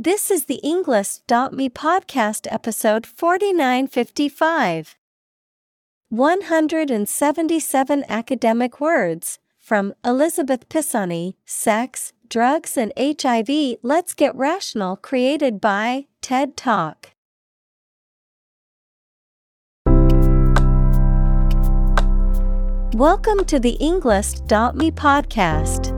This is the Englist.me podcast episode 4955. 177 academic words from Elizabeth Pisani, Sex, Drugs and HIV. Let's Get Rational, created by TED Talk. Welcome to the Englist.me podcast.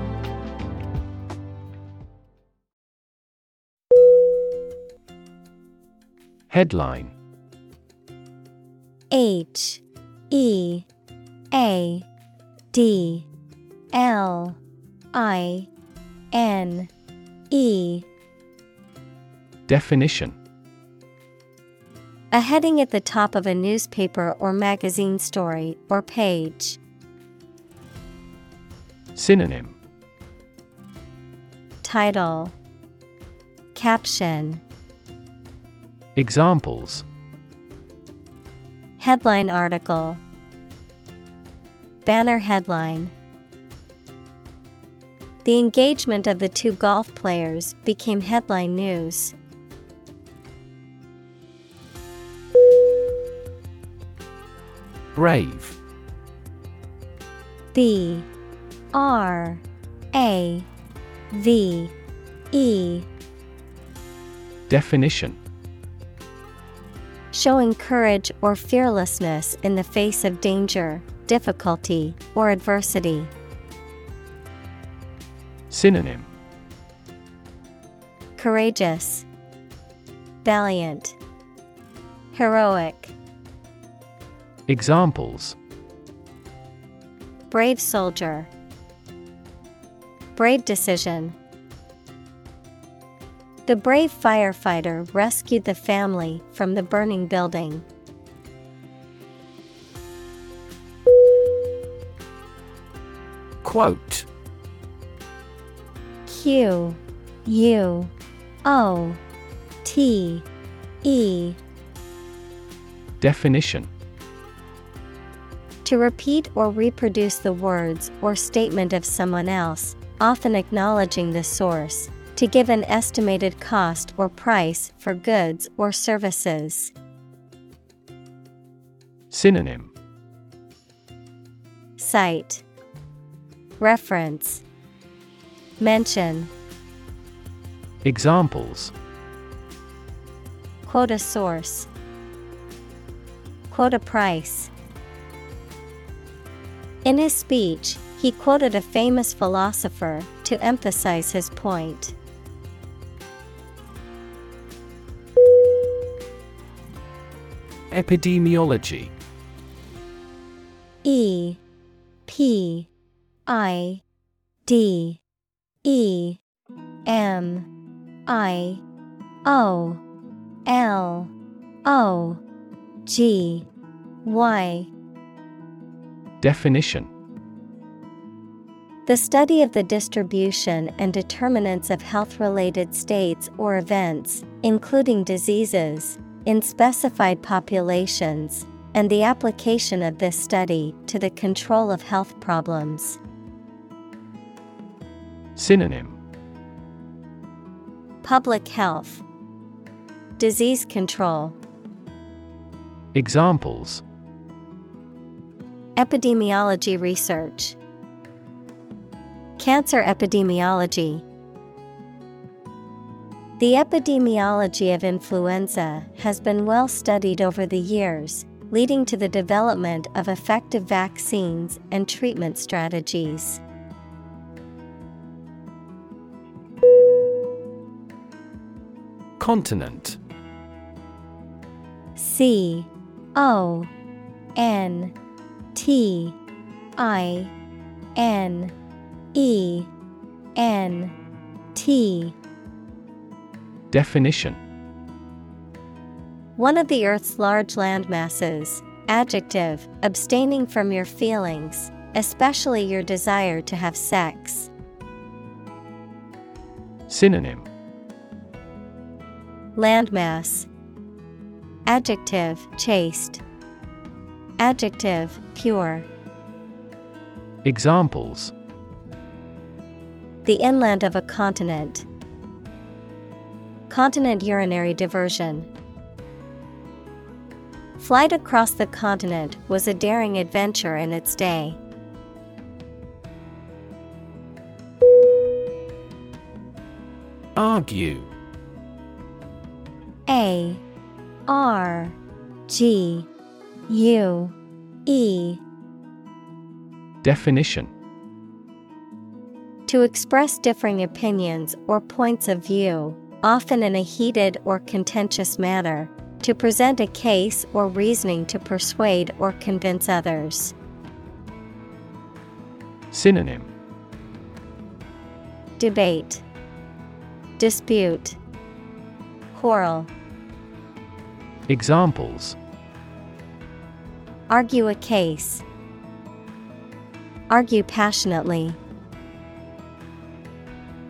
Headline. H E A D L I N E. Definition. A heading at the top of a newspaper or magazine story or page. Synonym. Title. Caption Examples. Headline article. Banner headline. The engagement of the two golf players became headline news. Brave. B R A V E. Definition Showing courage or fearlessness in the face of danger, difficulty, or adversity. Synonym Courageous, Valiant, Heroic. Examples Brave soldier. Brave decision. The brave firefighter rescued the family from the burning building. Quote. Q U O T E. Definition. To repeat or reproduce the words or statement of someone else, often acknowledging the source, to give an estimated cost or price for goods or services. Synonym Cite Reference Mention Examples Quote a source. Quote a price. In his speech, he quoted a famous philosopher to emphasize his point. Epidemiology. E P I D E M I O L O G Y. Definition. The study of the distribution and determinants of health related states or events, including diseases, in specified populations, and the application of this study to the control of health problems. Synonym. Public health, Disease control, Examples. Epidemiology research, Cancer epidemiology. The epidemiology of influenza has been well studied over the years, leading to the development of effective vaccines and treatment strategies. Continent C O N T I N E N T Definition One of the Earth's large land masses. Adjective, abstaining from your feelings, especially your desire to have sex. Synonym Landmass. Adjective, chaste. Adjective, pure. Examples The inland of a continent. Continent urinary diversion. Flight across the continent was a daring adventure in its day. Argue A R G U E Definition To express differing opinions or points of view, often in a heated or contentious manner, to present a case or reasoning to persuade or convince others. Synonym Debate, Dispute, Quarrel. Examples Argue a case. Argue passionately.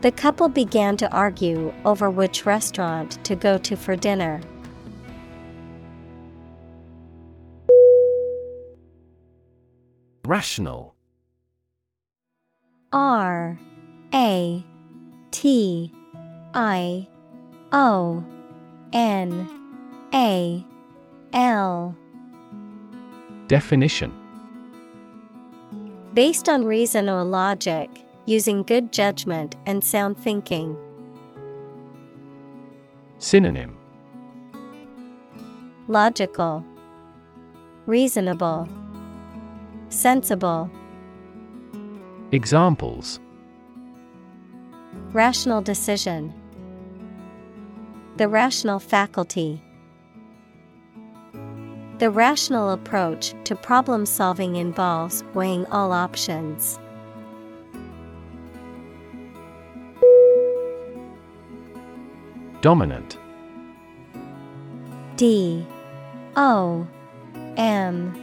The couple began to argue over which restaurant to go to for dinner. Rational. R A T I O N A L. Definition. Based on reason or logic, using good judgment and sound thinking. Synonym Logical, Reasonable, Sensible. Examples Rational decision. The rational faculty. The rational approach to problem solving involves weighing all options. Dominant. D. O. M.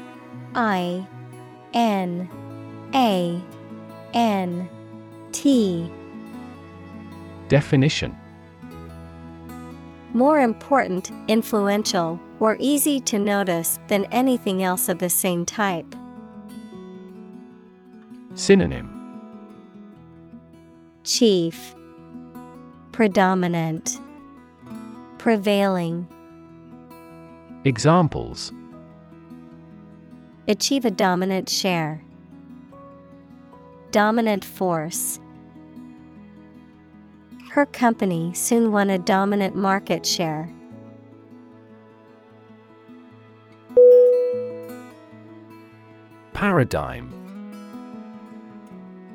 I. N. A. N. T. Definition. More important, influential, or easy to notice than anything else of the same type. Synonym. Chief. Predominant Prevailing Examples Achieve a dominant share. Dominant force. Her company soon won a dominant market share. Paradigm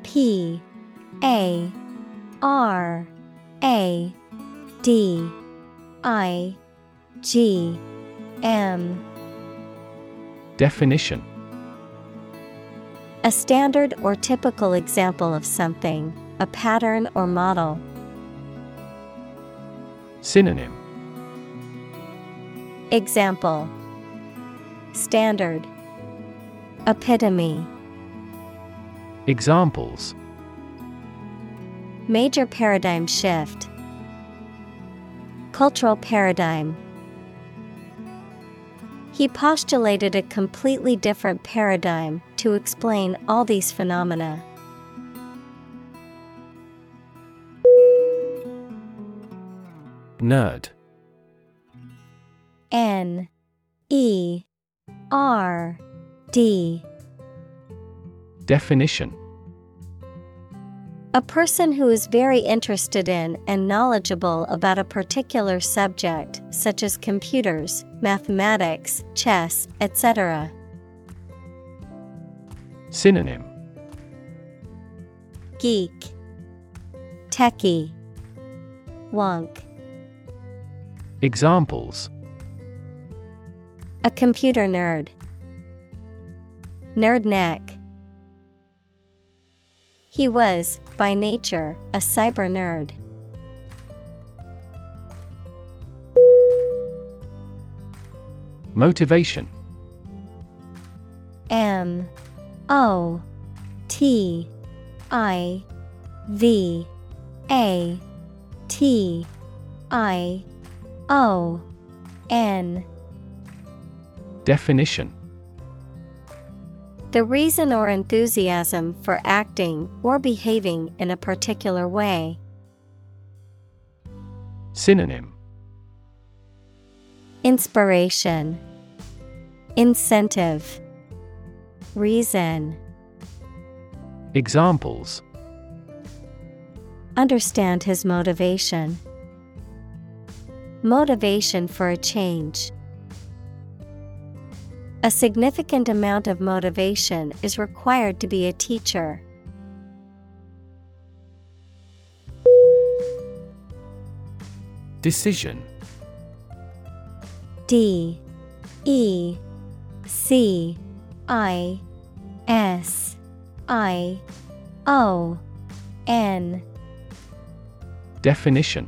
P A R A D I G M. Definition. A standard or typical example of something, a pattern or model. Synonym. Example. Standard. Epitome. Examples. Major paradigm shift. Cultural paradigm. He postulated a completely different paradigm to explain all these phenomena. Nerd N E R D. Definition A person who is very interested in and knowledgeable about a particular subject, such as computers, mathematics, chess, etc. Synonym Geek, Techie, Wonk. Examples A computer nerd. Nerd neck. He was, by nature, a cyber nerd. Motivation. M O T I V A T I O N. Definition The reason or enthusiasm for acting or behaving in a particular way. Synonym Inspiration, Incentive, Reason. Examples Understand his motivation. Motivation for a change. A significant amount of motivation is required to be a teacher. Decision. D. E. C. I. S. I. O. N. Definition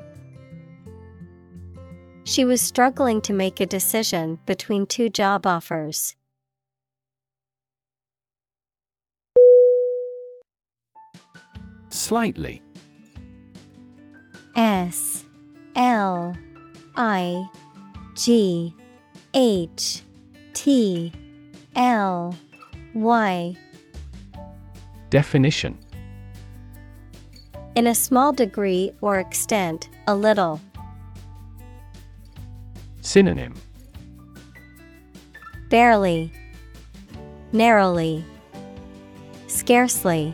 She was struggling to make a decision between two job offers. Slightly S L I G H T L Y Definition In a small degree or extent, a little. Synonym Barely, narrowly, scarcely.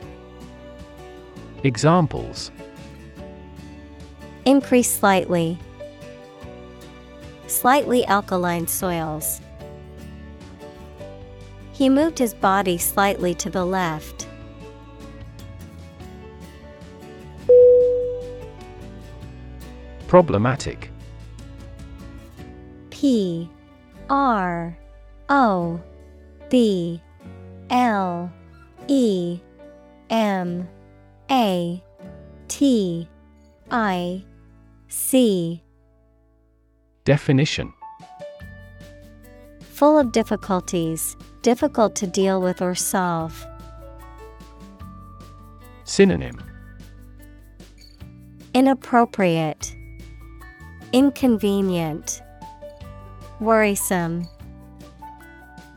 Examples Increase slightly. Slightly alkaline soils. He moved his body slightly to the left. Problematic P R O B L E M A T I C Definition. Full of difficulties, difficult to deal with or solve. Synonym. Inappropriate, Inconvenient, Worrisome.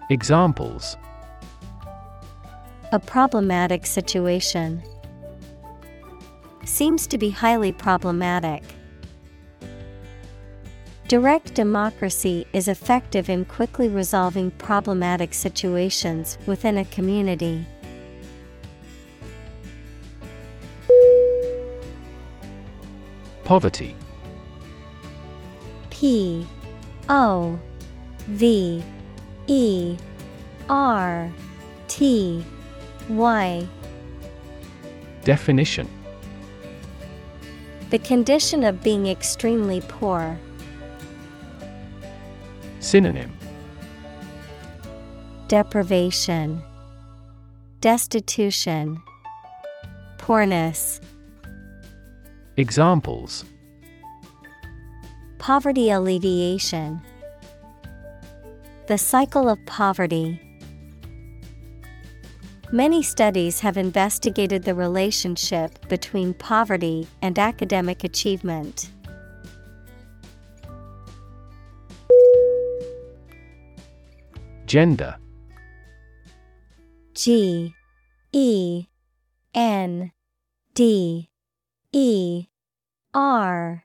Examples A problematic situation. Seems to be highly problematic. Direct democracy is effective in quickly resolving problematic situations within a community. Poverty P O V E R T Y. Definition. The condition of being extremely poor. Synonym. Deprivation, Destitution, Poorness. Examples Poverty alleviation. The cycle of poverty. Many studies have investigated the relationship between poverty and academic achievement. Gender G E N D E R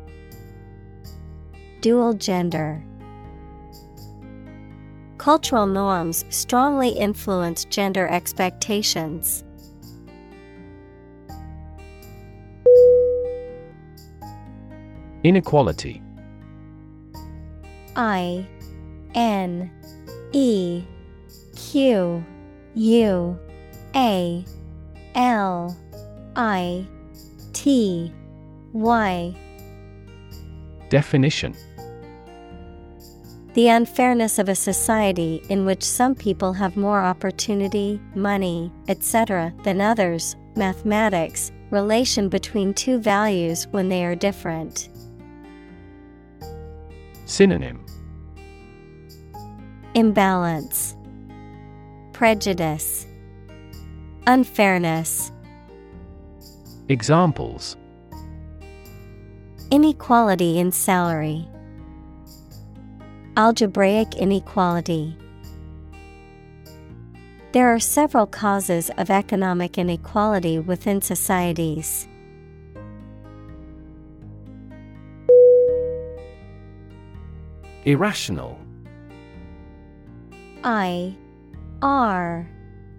Dual gender. Cultural norms strongly influence gender expectations. Inequality I N E Q U A L I T Y Definition The unfairness of a society in which some people have more opportunity, money, etc., than others, mathematics, relation between two values when they are different. Synonym Imbalance, Prejudice, Unfairness. Examples Inequality in salary, Algebraic inequality. There are several causes of economic inequality within societies. Irrational I R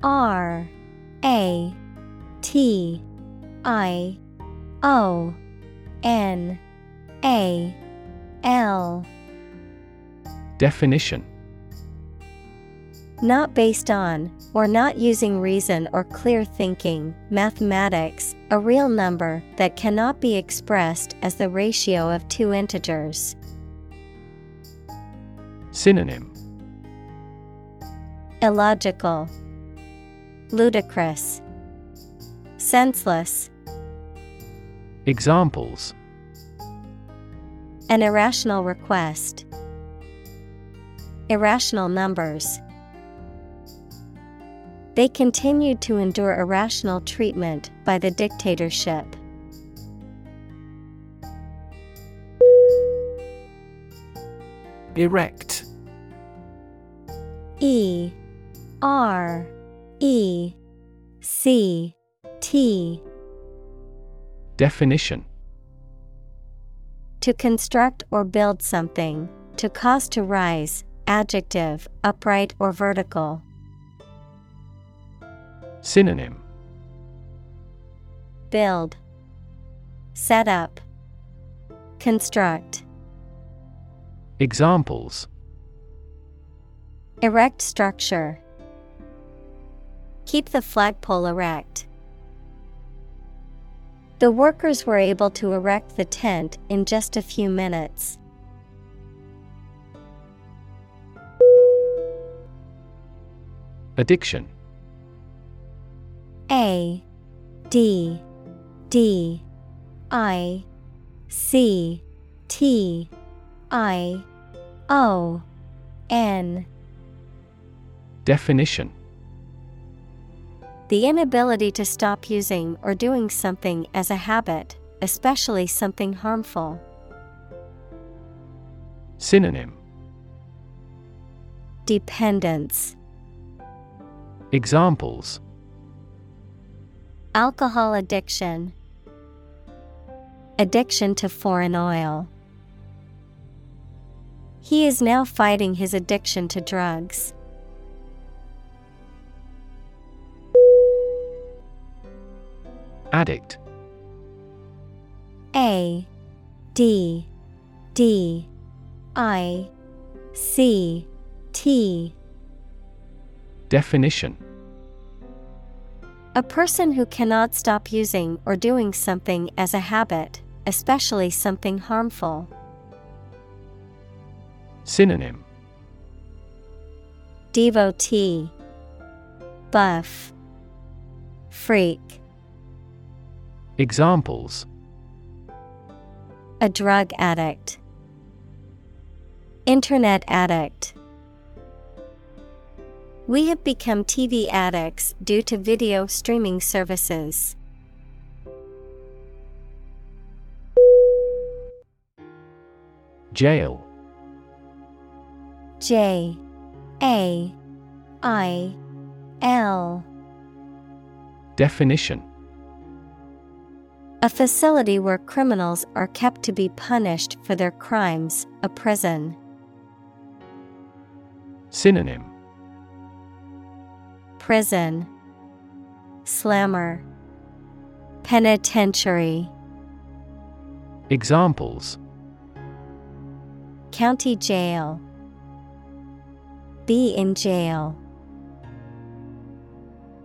R A T I O N A L Definition Not based on, or not using reason or clear thinking, mathematics, a real number that cannot be expressed as the ratio of two integers. Synonym Illogical, Ludicrous, Senseless. Examples An irrational request. Irrational numbers. They continued to endure irrational treatment by the dictatorship. Erect E R E C T Definition To construct or build something, to cause to rise, adjective, upright or vertical. Synonym Build, Set up, Construct. Examples Erect structure. Keep the flagpole erect. The workers were able to erect the tent in just a few minutes. Addiction. A D D I C T I O N. Definition. The inability to stop using or doing something as a habit, especially something harmful. Synonym. Dependence, Examples Alcohol addiction, Addiction to foreign oil. He is now fighting his addiction to drugs. Addict A D D I C T Definition A person who cannot stop using or doing something as a habit, especially something harmful. Synonym Devotee, Buff, Freak. Examples A drug addict, Internet addict. We have become TV addicts due to video streaming services. Jail J A I L Definition A facility where criminals are kept to be punished for their crimes, a prison. Synonym Prison Slammer Penitentiary Examples County Jail Be in jail.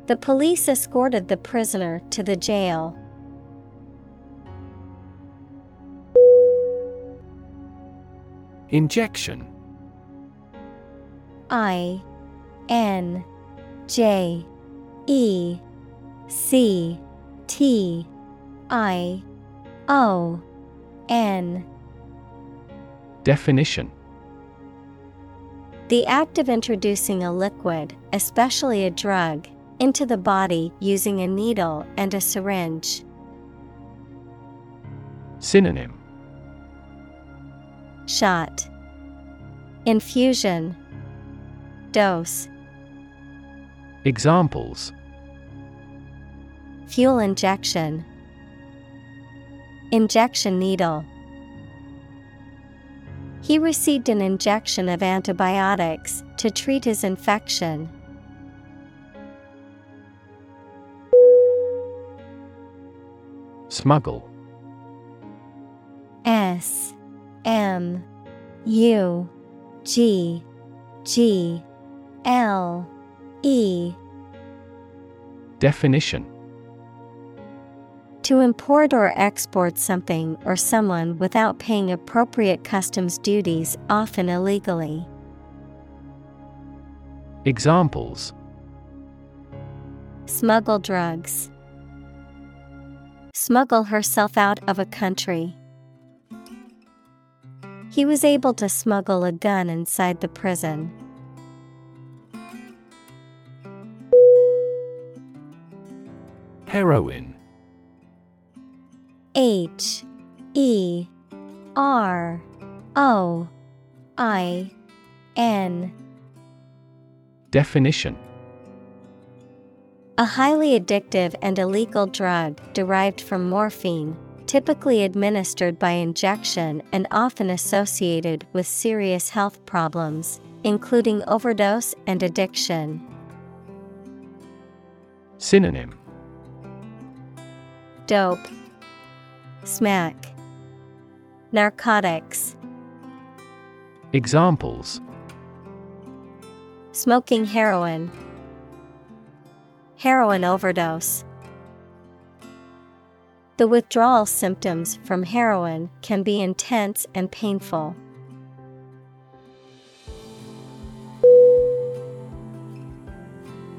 The police escorted the prisoner to the jail. Injection I N J E C T I O N. Definition. The act of introducing a liquid, especially a drug, into the body using a needle and a syringe. Synonym. Shot. Infusion. Dose Examples. Fuel injection. Injection needle. He received an injection of antibiotics to treat his infection. Smuggle. S M U G G L E Definition To import or export something or someone without paying appropriate customs duties, often illegally. Examples Smuggle drugs. Smuggle herself out of a country. He was able to smuggle a gun inside the prison. Heroin. H E R O I N. Definition. A highly addictive and illegal drug derived from morphine, typically administered by injection and often associated with serious health problems, including overdose and addiction. Synonym Dope, Smack, Narcotics, Examples. Smoking heroin, Heroin overdose. The withdrawal symptoms from heroin can be intense and painful.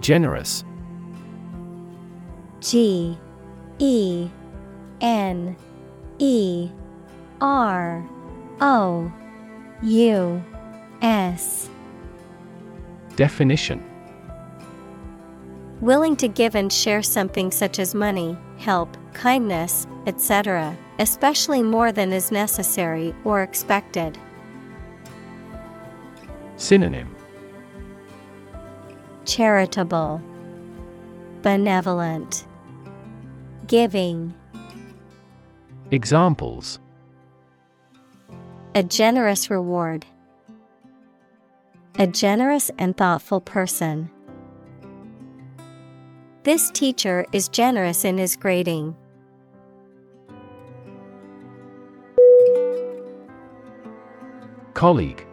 Generous. G E N E R O U S Definition Willing to give and share something such as money, help, kindness, etc., especially more than is necessary or expected. Synonym Charitable, Benevolent, Giving, Examples a generous reward. A generous and thoughtful person. This teacher is generous in his grading. Colleague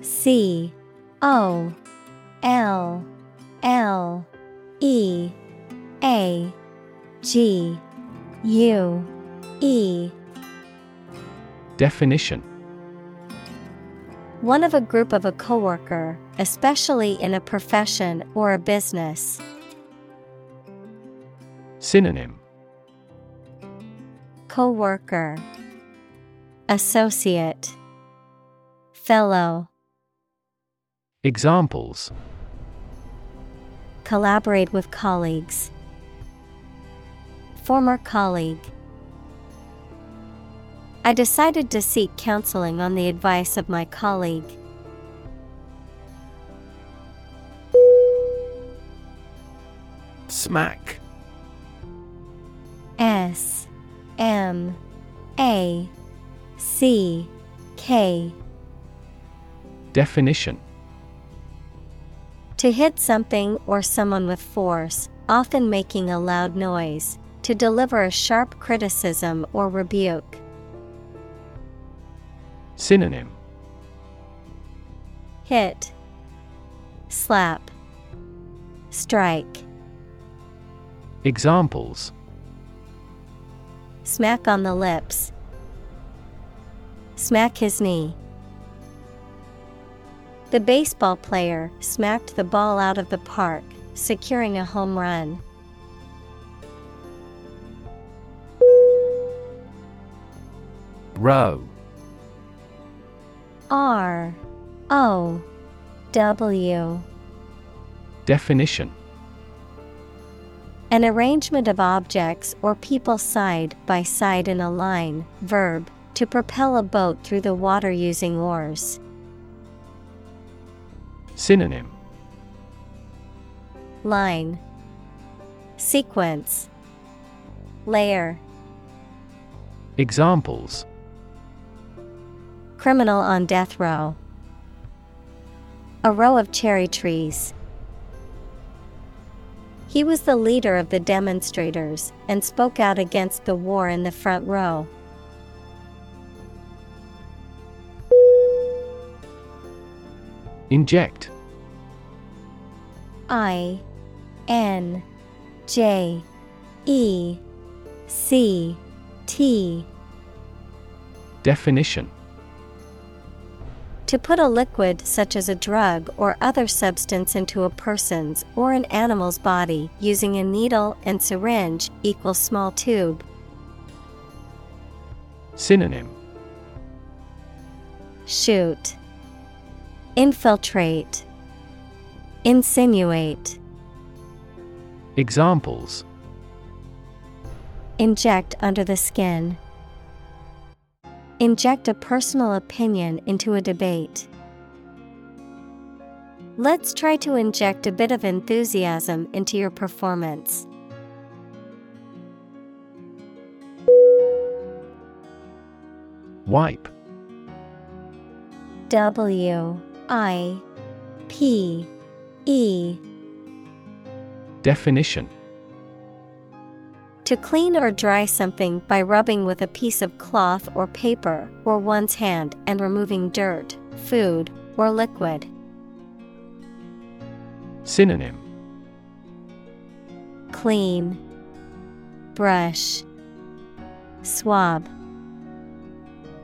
C O L L E A G U E. Definition. One of a group of a coworker, especially in a profession or a business. Synonym. Coworker. Associate. Fellow. Examples. Collaborate with colleagues. Former colleague. I decided to seek counseling on the advice of my colleague. Smack S M A C K Definition To hit something or someone with force, often making a loud noise, to deliver a sharp criticism or rebuke. Synonym Hit, Slap, Strike. Examples Smack on the lips. Smack his knee. The baseball player smacked the ball out of the park, securing a home run. Row. R O W. Definition. An arrangement of objects or people side by side in a line, verb, to propel a boat through the water using oars. Synonym. Line. Sequence. Layer. Examples Criminal on death row. A row of cherry trees. He was the leader of the demonstrators and spoke out against the war in the front row. Inject I N J E C T Definition To put a liquid such as a drug or other substance into a person's or an animal's body using a needle and syringe equals small tube. Synonym Shoot. Infiltrate. Insinuate. Examples Inject under the skin. Inject a personal opinion into a debate. Let's try to inject a bit of enthusiasm into your performance. Wipe W I P E Definition To clean or dry something by rubbing with a piece of cloth or paper or one's hand and removing dirt, food, or liquid. Synonym Clean, brush, swab.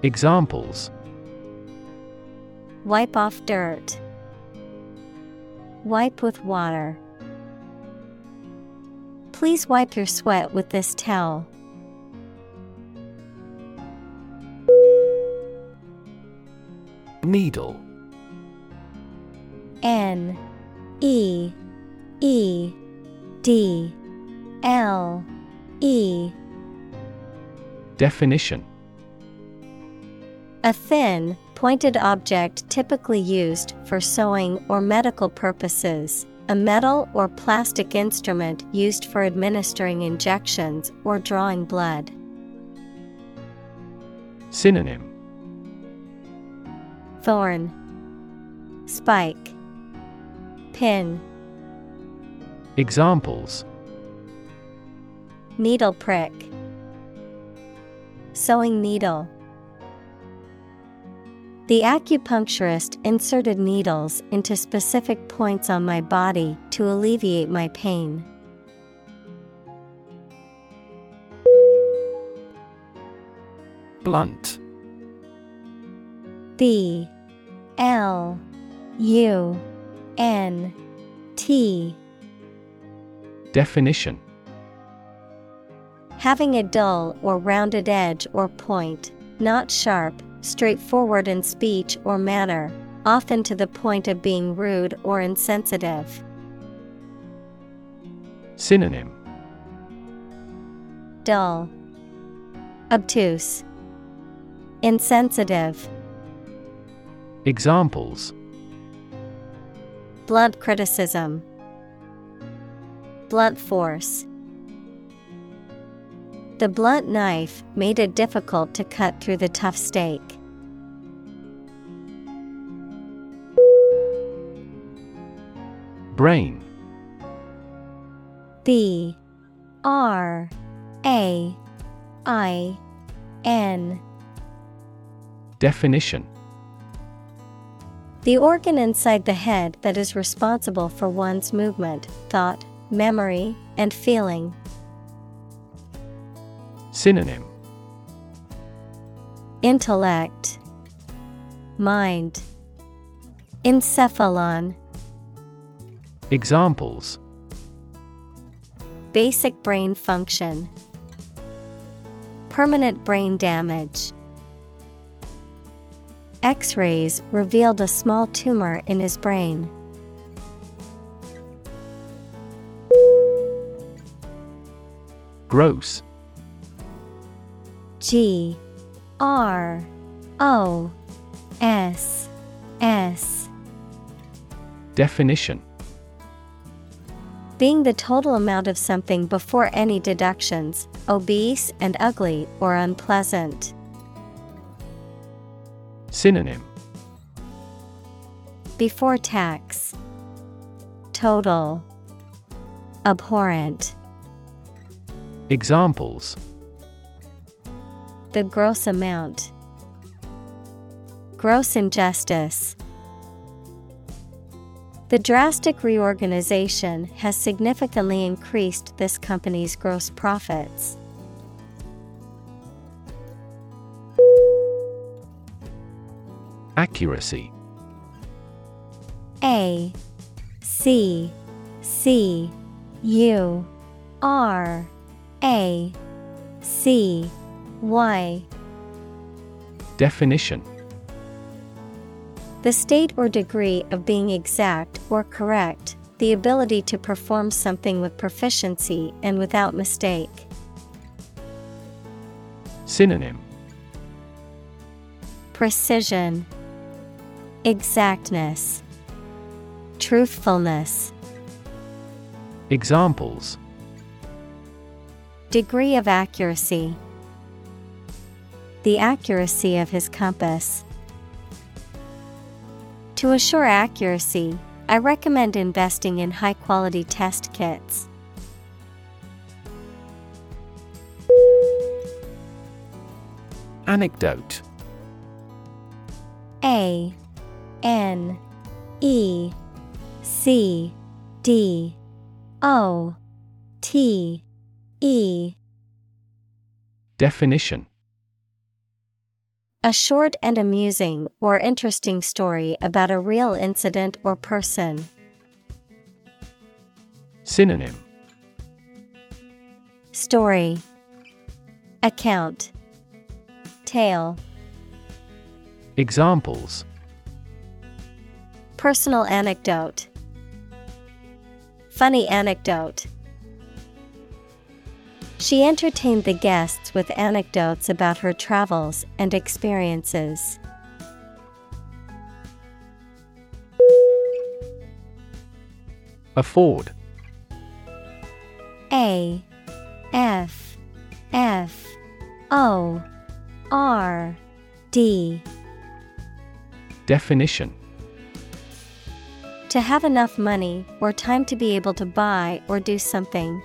Examples Wipe off dirt. Wipe with water. Please wipe your sweat with this towel. Needle. N E E D L E. Definition. A thin, pointed object typically used for sewing or medical purposes, a metal or plastic instrument used for administering injections or drawing blood. Synonym. Thorn, Spike, Pin, Examples. Needle prick, Sewing needle. The acupuncturist inserted needles into specific points on my body to alleviate my pain. Blunt. B. L. U. N. T. Definition. Having a dull or rounded edge or point, not sharp, straightforward in speech or manner, often to the point of being rude or insensitive. Synonym Dull, obtuse, insensitive. Examples Blunt criticism, blunt force. The blunt knife made it difficult to cut through the tough steak. Brain. B. R. A. I. N. Definition. The organ inside the head that is responsible for one's movement, thought, memory, and feeling. Synonym Intellect, Mind, Encephalon. Examples Basic brain function, Permanent brain damage. X rays revealed a small tumor in his brain. Gross G R O S S Definition Being the total amount of something before any deductions, obese and ugly or unpleasant. Synonym Before tax. Total. Abhorrent. Examples The gross amount. Gross injustice. The drastic reorganization has significantly increased this company's gross profits. Accuracy A C C U R A C Y Definition The state or degree of being exact or correct, the ability to perform something with proficiency and without mistake. Synonym Precision, Exactness, Truthfulness. Examples Degree of accuracy. The accuracy of his compass. To assure accuracy, I recommend investing in high quality test kits. Anecdote A N E C D O T E Definition A short and amusing or interesting story about a real incident or person. Synonym. Story. Account. Tale. Examples. Personal anecdote. Funny anecdote She entertained the guests with anecdotes about her travels and experiences. Afford A F F O R D Definition To have enough money or time to be able to buy or do something.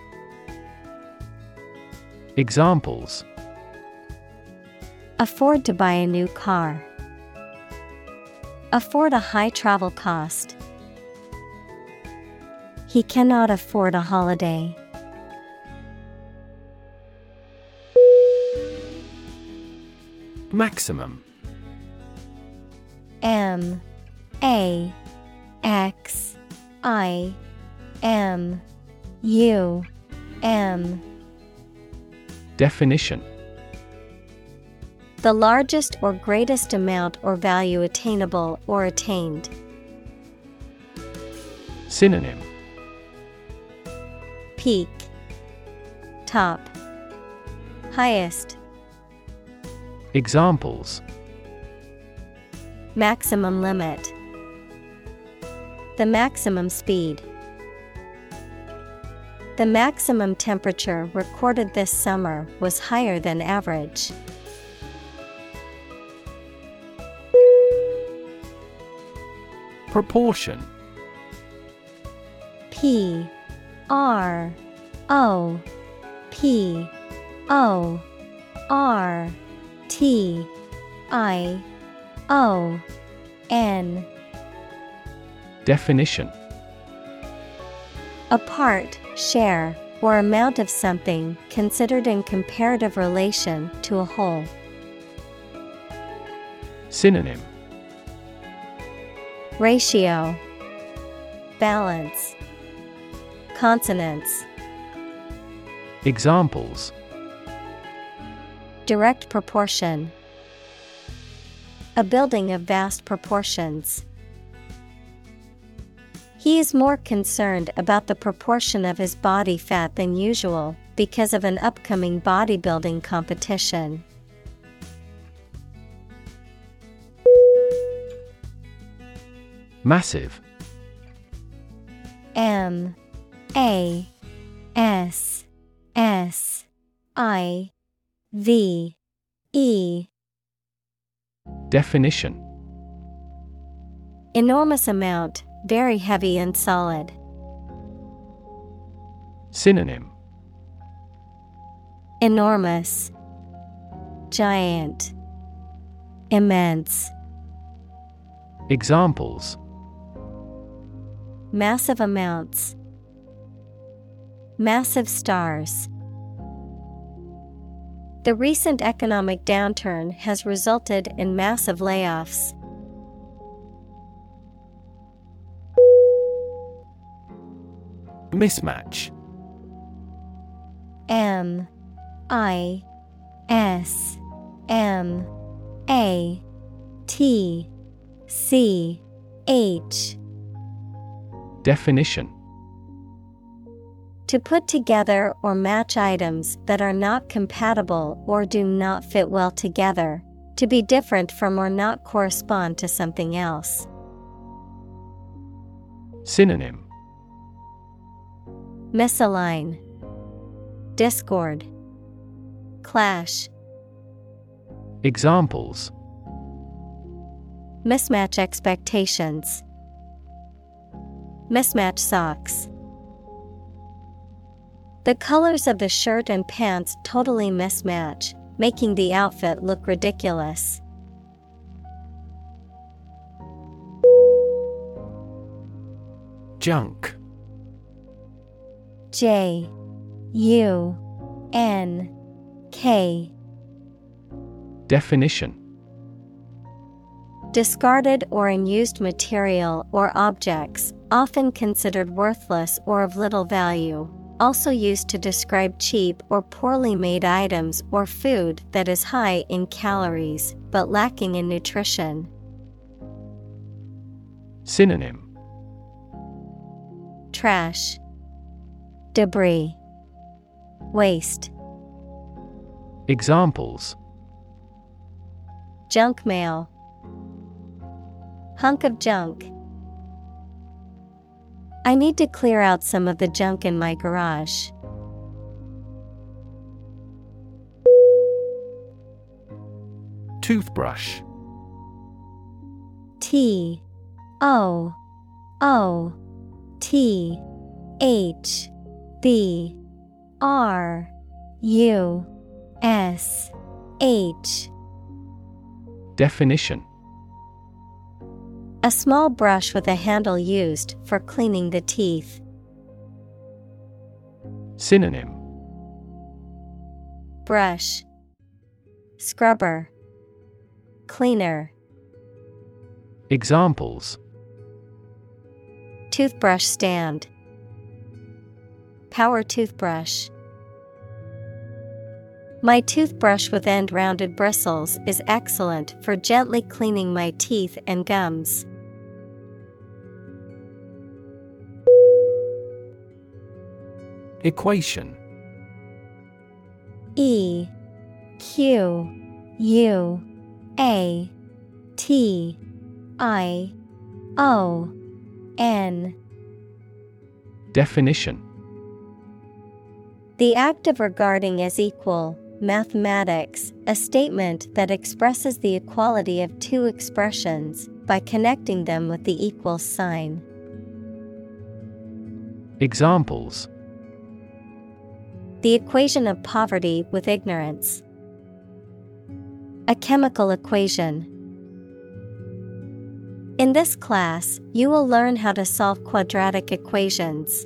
Examples Afford to buy a new car. Afford a high travel cost. He cannot afford a holiday. Maximum M A X I M U M Definition. The largest or greatest amount or value attainable or attained. Synonym. Peak. Top. Highest. Examples. Maximum limit. The maximum speed The maximum temperature recorded this summer was higher than average. Proportion. P R O P O R T I O N. Definition A part, share, or amount of something considered in comparative relation to a whole. Synonym. Ratio. Balance. Consonants. Examples. Direct proportion. A building of vast proportions. He is more concerned about the proportion of his body fat than usual because of an upcoming bodybuilding competition. Massive. M A S S I V E. Definition. Enormous amount, very heavy and solid. Synonym Enormous, Giant, Immense. Examples Massive amounts. Massive stars. The recent economic downturn has resulted in massive layoffs. Mismatch. M I S M A T C H. Definition. To put together or match items that are not compatible or do not fit well together, to be different from or not correspond to something else. Synonym Misalign, Discord, Clash, Examples. Mismatch expectations, Mismatch socks. The colors of the shirt and pants totally mismatch, making the outfit look ridiculous. Junk J U N K. Definition. Discarded or unused material or objects, often considered worthless or of little value, also used to describe cheap or poorly made items or food that is high in calories but lacking in nutrition. Synonym. Trash, Debris, Waste, Examples. Junk mail, Hunk of junk. I need to clear out some of the junk in my garage. Toothbrush. T. O. O. T. H B R U S H. Definition. A small brush with a handle used for cleaning the teeth. Synonym. Brush, Scrubber, Cleaner. Examples. Toothbrush stand, Power toothbrush. My toothbrush with end rounded bristles is excellent for gently cleaning my teeth and gums. Equation E Q U A T I O N Definition The act of regarding as equal, mathematics, a statement that expresses the equality of two expressions by connecting them with the equal sign. Examples The equation of poverty with ignorance. A chemical equation. In this class, you will learn how to solve quadratic equations.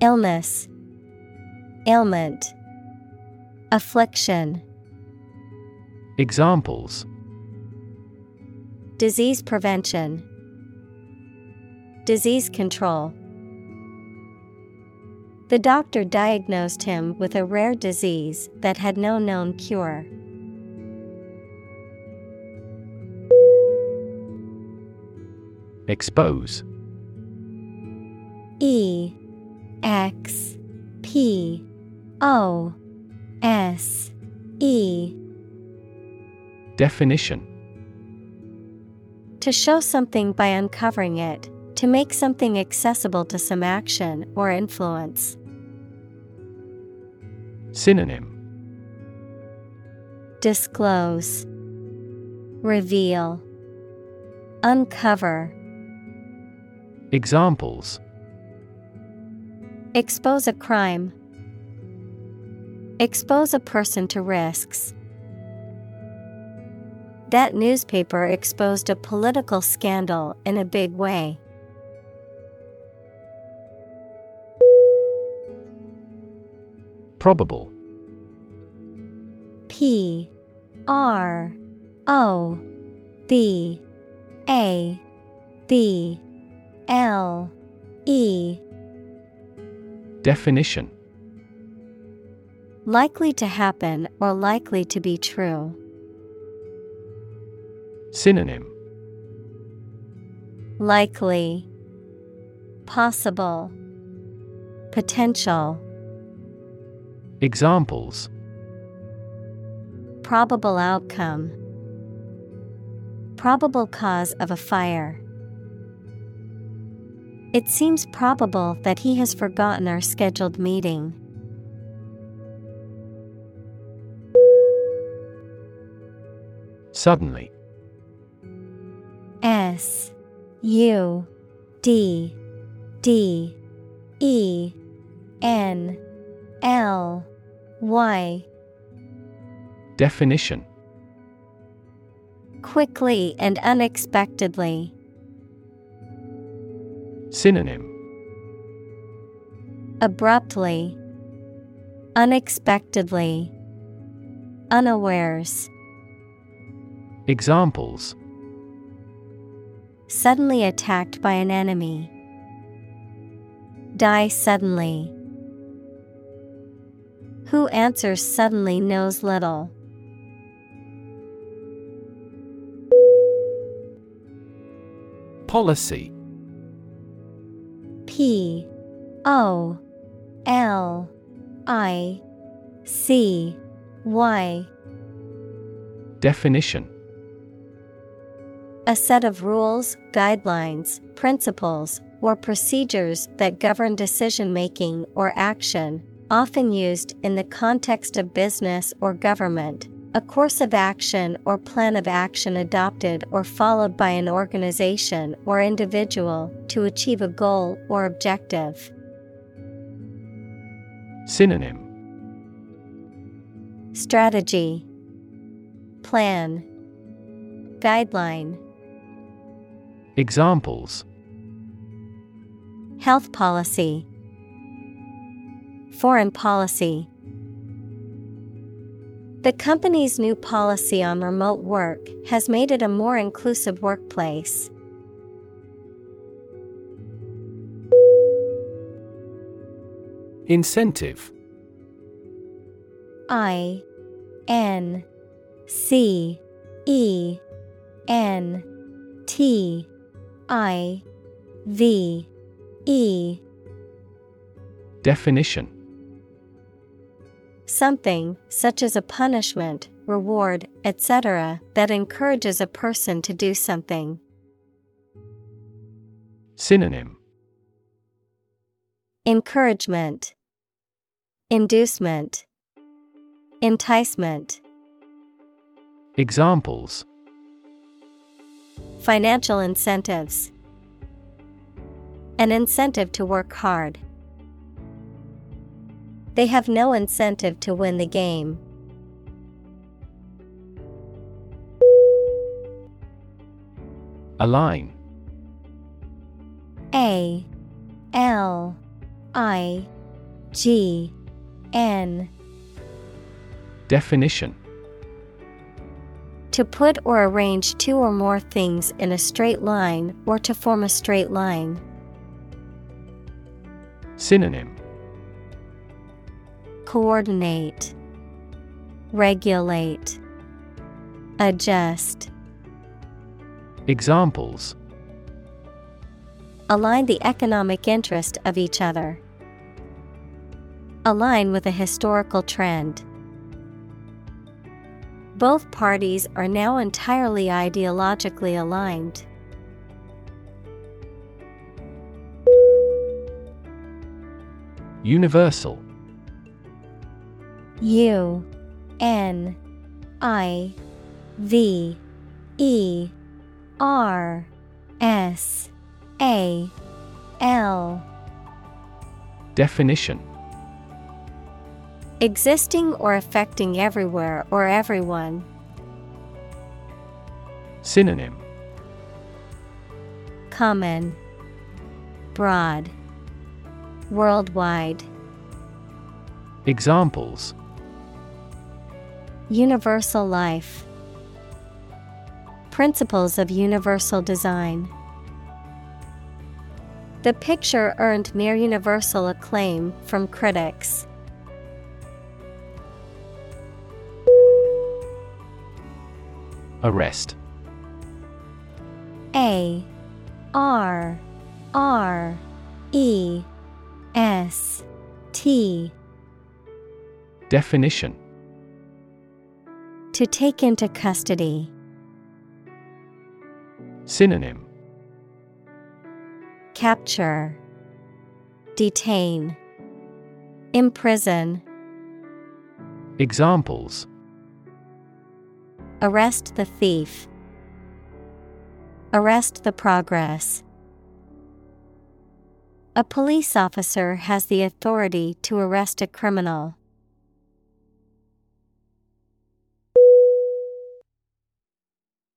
Illness, ailment, affliction, Examples. Disease prevention, disease control. The doctor diagnosed him with a rare disease that had no known cure. Expose. E X P O S E. Definition. To show something by uncovering it, to make something accessible to some action or influence. Synonym. Disclose, Reveal, Uncover, Examples Expose a crime, Expose a person to risks. That newspaper exposed a political scandal in a big way. Probable P R O B A B L E Definition. Likely to happen or likely to be true. Synonym. Likely, Possible, Potential, Examples. Probable outcome, Probable cause of a fire. It seems probable that he has forgotten our scheduled meeting. Suddenly S U D D E N L Y Definition Quickly and unexpectedly. Synonym Abruptly, Unexpectedly, Unawares. Examples Suddenly attacked by an enemy. Die suddenly. Who answers suddenly knows little. Policy P O L I C Y Definition A set of rules, guidelines, principles, or procedures that govern decision making or action, often used in the context of business or government. A course of action or plan of action adopted or followed by an organization or individual to achieve a goal or objective. Synonym. Strategy. Plan. Guideline. Examples. Health policy. Foreign policy The company's new policy on remote work has made it a more inclusive workplace. Incentive. I N C E N T I V E. Definition Something, such as a punishment, reward, etc., that encourages a person to do something. Synonym Encouragement, Inducement, Enticement. Examples Financial incentives. An incentive to work hard. They have no incentive to win the game. Align A L I G N Definition To put or arrange two or more things in a straight line or to form a straight line. Synonym Coordinate, Regulate, Adjust. Examples Align the economic interest of each other. Align with a historical trend. Both parties are now entirely ideologically aligned. Universal U N I V E R S A L. Definition. Existing or affecting everywhere or everyone. Synonym. Common. Broad. Worldwide. Examples Universal life Principles of universal design. The picture earned near universal acclaim from critics. Arrest A R R E S T Definition To take into custody. Synonym Capture Detain Imprison Examples Arrest the thief. Arrest the progress. A police officer has the authority to arrest a criminal.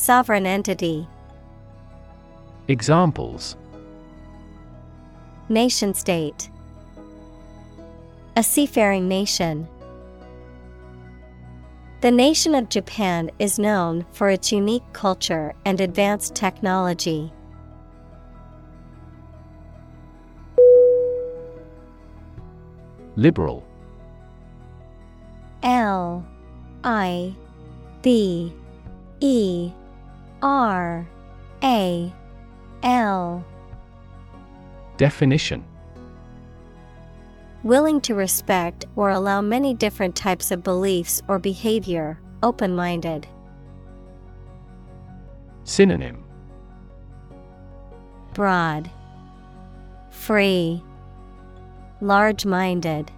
Sovereign entity Examples Nation state A seafaring nation. The nation of Japan is known for its unique culture and advanced technology. Liberal L I B E R A L Definition Willing to respect or allow many different types of beliefs or behavior, open minded. Synonym Broad, Free, Large minded.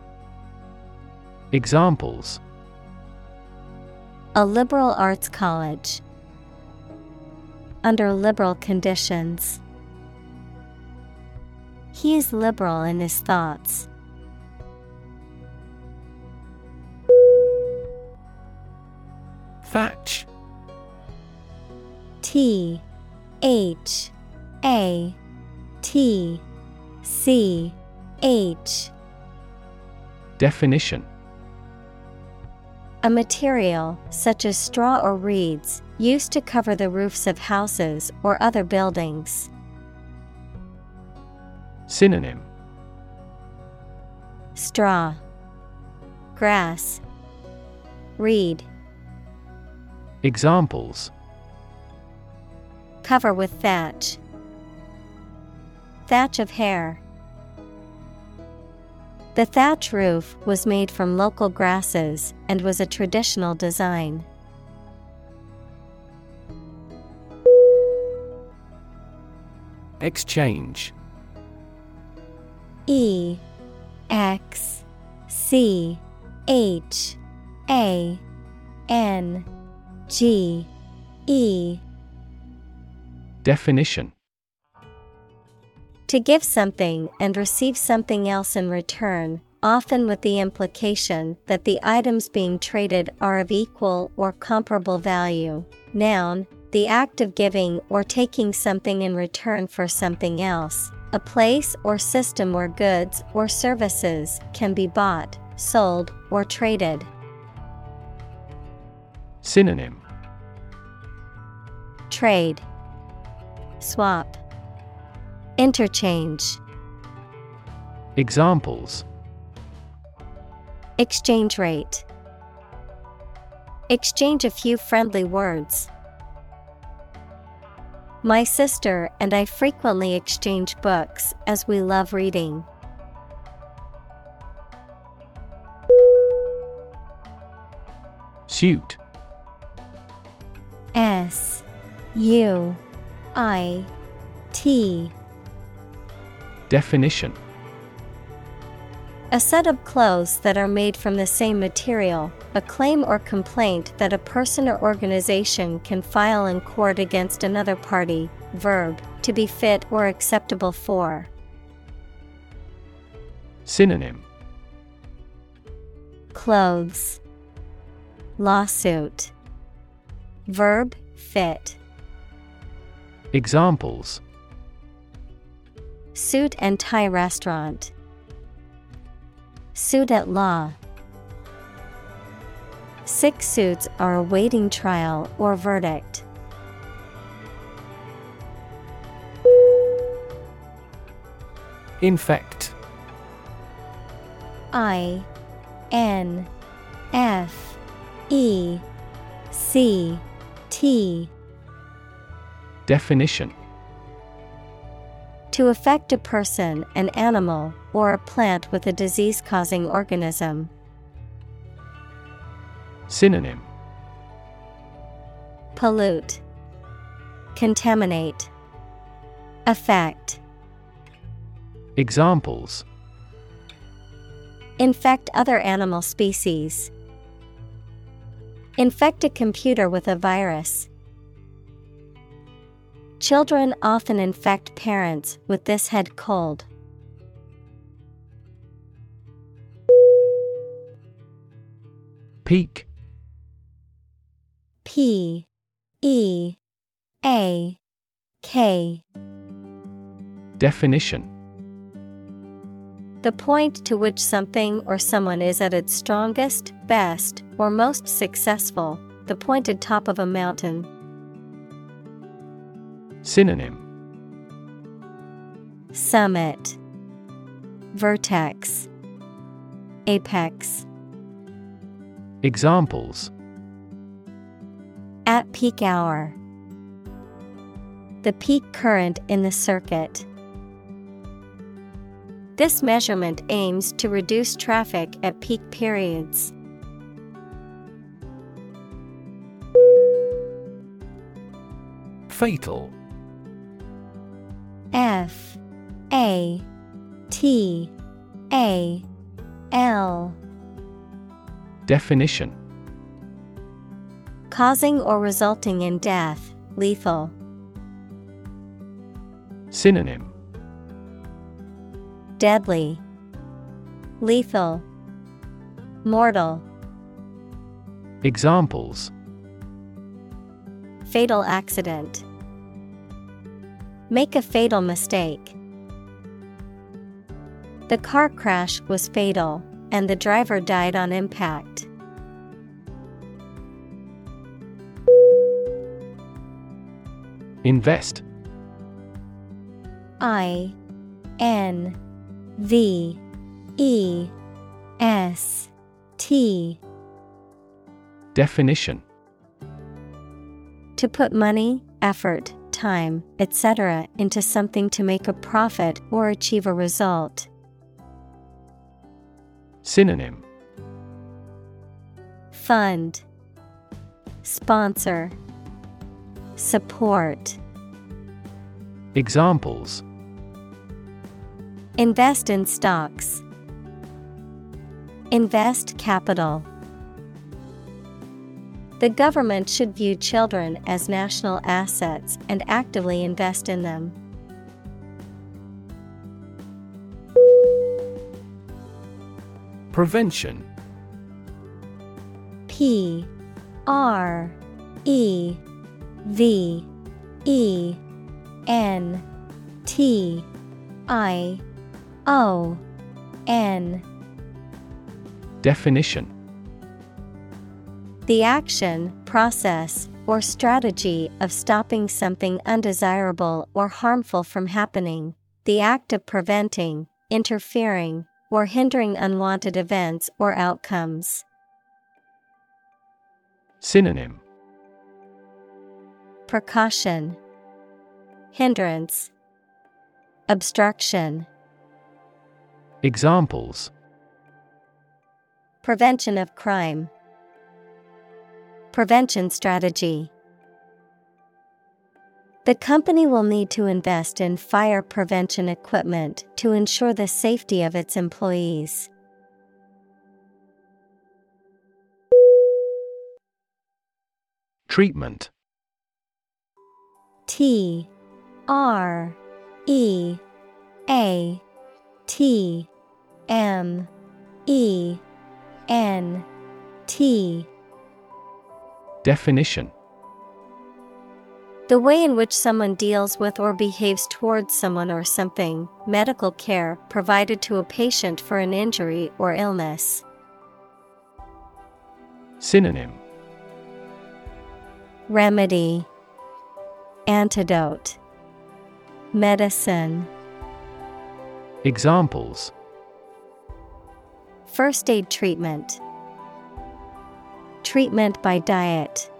Examples A liberal arts college. Under liberal conditions. He is liberal in his thoughts. Thatch T H A T C H Definition A material, such as straw or reeds, used to cover the roofs of houses or other buildings. Synonym Straw, Grass, Reed. Examples Cover with thatch. Thatch of hair. The thatch roof was made from local grasses and was a traditional design. Exchange. E X C H A N G E. Definition. To give something and receive something else in return, often with the implication that the items being traded are of equal or comparable value. Noun, the act of giving or taking something in return for something else, a place or system where goods or services can be bought, sold, or traded. Synonym Trade, Swap, Interchange. Examples Exchange rate. Exchange a few friendly words. My sister and I frequently exchange books as we love reading. Suit S U I T. Definition A set of clothes that are made from the same material, a claim or complaint that a person or organization can file in court against another party. Verb, to be fit or acceptable for. Synonym Clothes, Lawsuit, Verb, fit. Examples Suit and tie restaurant. Suit at law. Six suits are awaiting trial or verdict. Infect I N F E C T Definition To affect a person, an animal, or a plant with a disease causing organism. Synonym Pollute, Contaminate, Affect. Examples Infect other animal species. Infect a computer with a virus. Children often infect parents with this head cold. Peak. P E A K. Definition. The point to which something or someone is at its strongest, best, or most successful, the pointed top of a mountain. Synonym. Summit, Vertex, Apex. Examples At peak hour. The peak current in the circuit. This measurement aims to reduce traffic at peak periods. Fatal F A T A L Definition Causing or resulting in death, lethal. Synonym Deadly, Lethal, Mortal. Examples Fatal accident. Make a fatal mistake. The car crash was fatal, and the driver died on impact. Invest I N V E S T Definition To put money, effort, time, etc. into something to make a profit or achieve a result. Synonym Fund Sponsor Support Examples Invest in stocks. Invest capital. The government should view children as national assets and actively invest in them. Prevention. P R E V E N T I O N. Definition. The action, process, or strategy of stopping something undesirable or harmful from happening, the act of preventing, interfering, or hindering unwanted events or outcomes. Synonym Precaution, Hindrance, Obstruction. Examples Prevention of crime. Prevention strategy. The company will need to invest in fire prevention equipment to ensure the safety of its employees. Treatment. T R E A T M E N T. Definition The way in which someone deals with or behaves towards someone or something, medical care provided to a patient for an injury or illness. Synonym Remedy, Antidote, Medicine. Examples First aid treatment. Treatment by diet.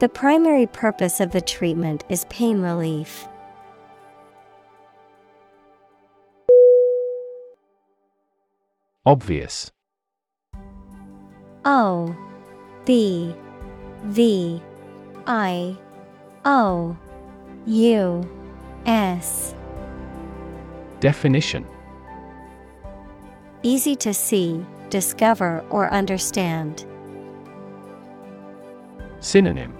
The primary purpose of the treatment is pain relief. Obvious O B V I O U S Definition Easy to see, discover, or understand. Synonym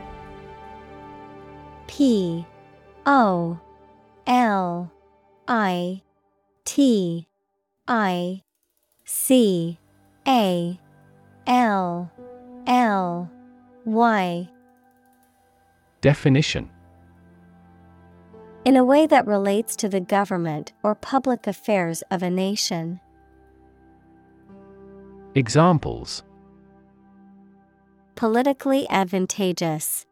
P O L I T I C A L L Y Definition In a way that relates to the government or public affairs of a nation. Examples Politically advantageous.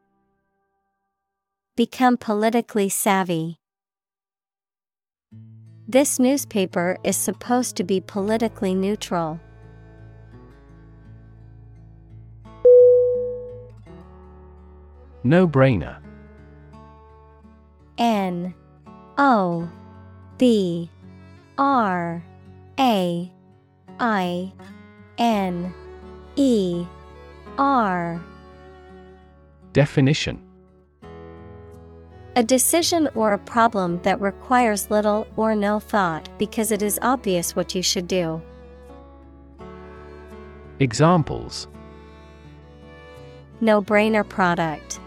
Become politically savvy. This newspaper is supposed to be politically neutral. No brainer. N O B R A I N E R Definition A decision or a problem that requires little or no thought because it is obvious what you should do. Examples No brainer product.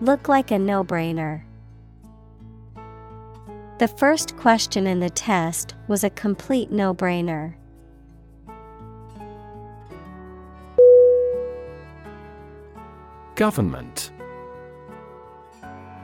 Look like a no brainer. The first question in the test was a complete no brainer. Government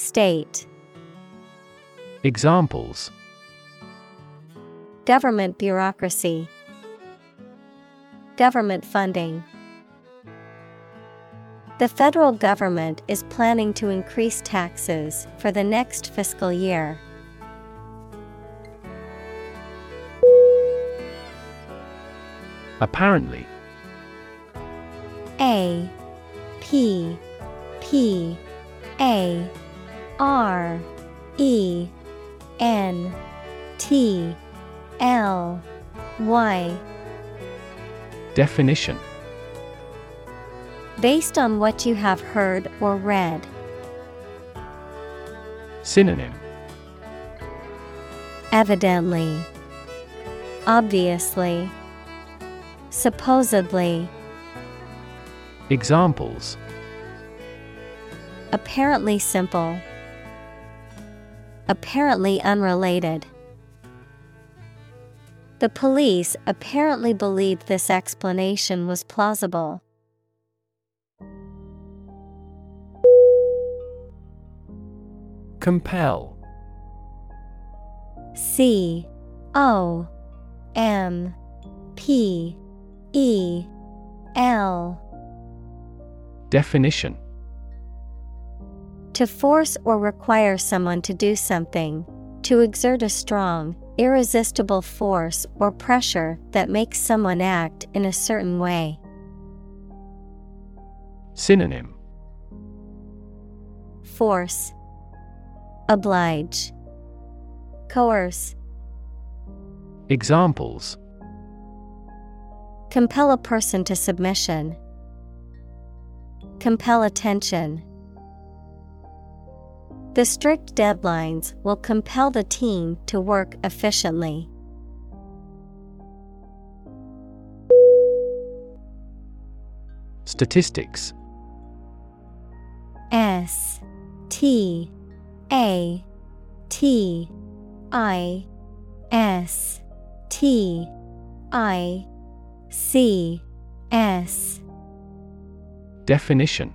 State. Examples. Government bureaucracy. Government funding. The federal government is planning to increase taxes for the next fiscal year. Apparently. A P P A R E N T L Y Definition Based on what you have heard or read. Synonym Evidently. Obviously. Supposedly. Examples Apparently simple. Apparently unrelated. The police apparently believed this explanation was plausible. Compel C O M P E L Definition To force or require someone to do something, to exert a strong, irresistible force or pressure that makes someone act in a certain way. Synonym Force Oblige Coerce Examples Compel a person to submission. Compel attention. The strict deadlines will compel the team to work efficiently. Statistics. S T A T I S T I C S. Definition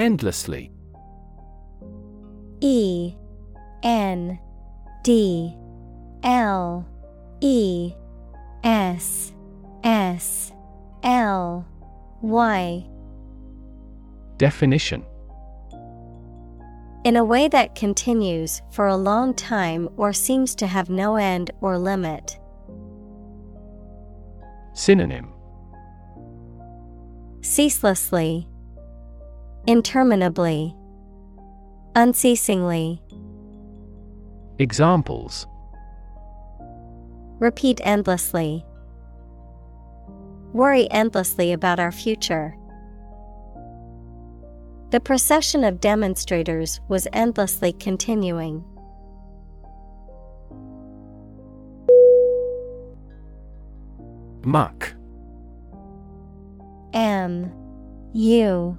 Endlessly. E N D L E S S L Y Definition In a way that continues for a long time or seems to have no end or limit. Synonym Ceaselessly, Interminably, Unceasingly. Examples Repeat endlessly. Worry endlessly about our future. The procession of demonstrators was endlessly continuing. Muck M U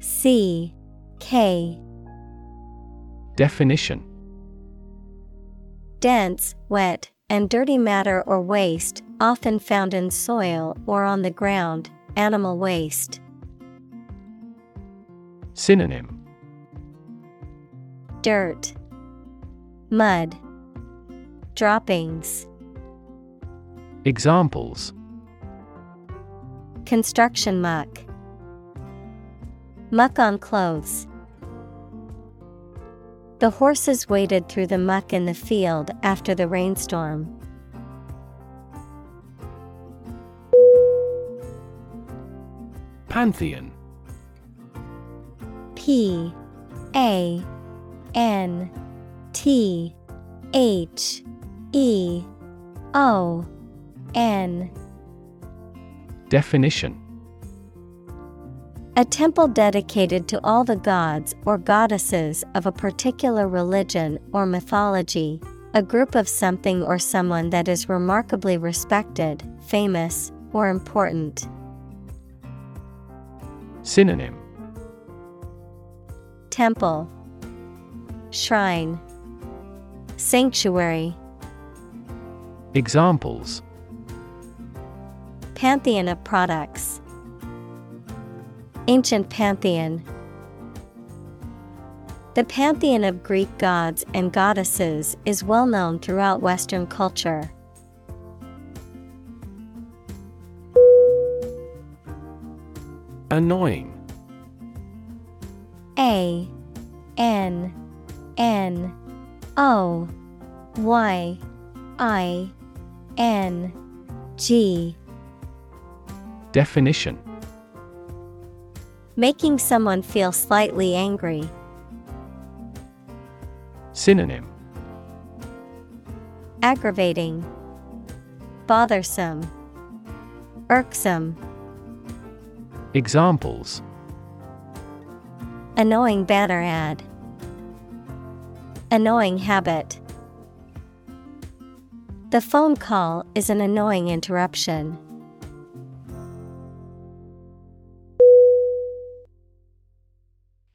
C K. Definition. Dense, wet, and dirty matter or waste, often found in soil or on the ground, animal waste. Synonym. Dirt, Mud, Droppings. Examples. Construction muck, Muck on clothes. The horses waded through the muck in the field after the rainstorm. Pantheon P A N T H E O N Definition A temple dedicated to all the gods or goddesses of a particular religion or mythology, a group of something or someone that is remarkably respected, famous, or important. Synonym. Temple, Shrine, Sanctuary, Examples. Pantheon of products, Ancient Pantheon. The pantheon of Greek gods and goddesses is well known throughout Western culture. Annoying A N N O Y I N G Definition Making someone feel slightly angry. Synonym Aggravating, Bothersome, Irksome, Examples Annoying banner ad, Annoying habit. The phone call is an annoying interruption.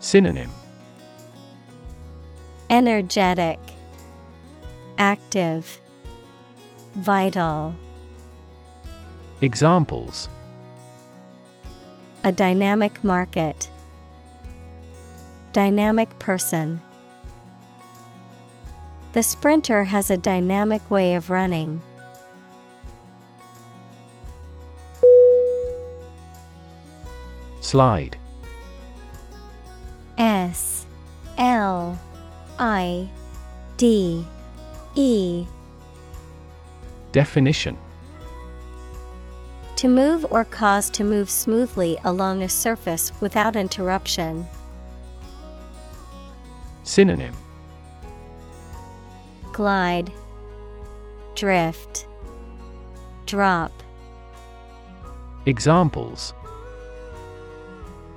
Synonym Energetic, Active, Vital. Examples A dynamic market. Dynamic person. The sprinter has a dynamic way of running. Slide I D E Definition To move or cause to move smoothly along a surface without interruption. Synonym Glide, Drift, Drop. Examples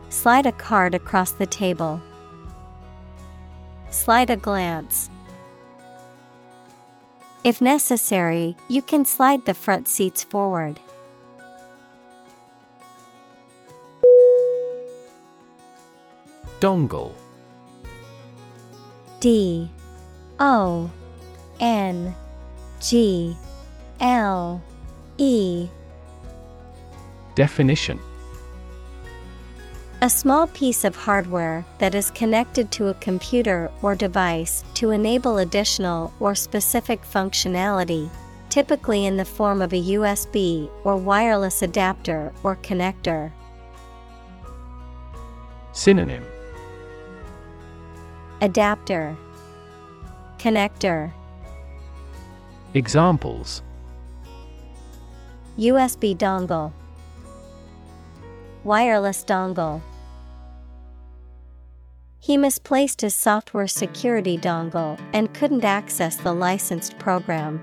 Slide a card across the table. Slide a glance. If necessary, you can slide the front seats forward. Dongle. D. O. N. G. L. E. Definition A small piece of hardware that is connected to a computer or device to enable additional or specific functionality, typically in the form of a USB or wireless adapter or connector. Synonym. Adapter. Connector. Examples. USB dongle. Wireless dongle He misplaced his software security dongle and couldn't access the licensed program.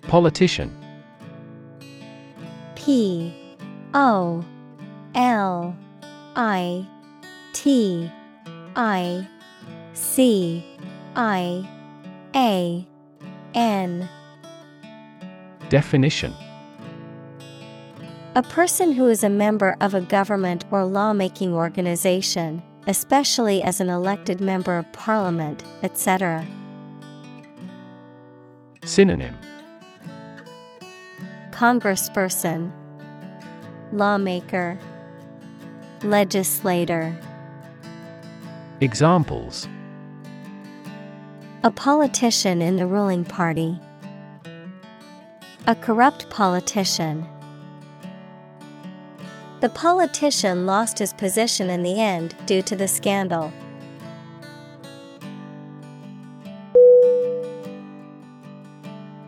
Politician. P O L I T I C I A N. Definition A person who is a member of a government or lawmaking organization, especially as an elected member of parliament, etc. Synonym Congressperson, Lawmaker, Legislator. Examples A politician in the ruling party. A corrupt politician. The politician lost his position in the end due to the scandal.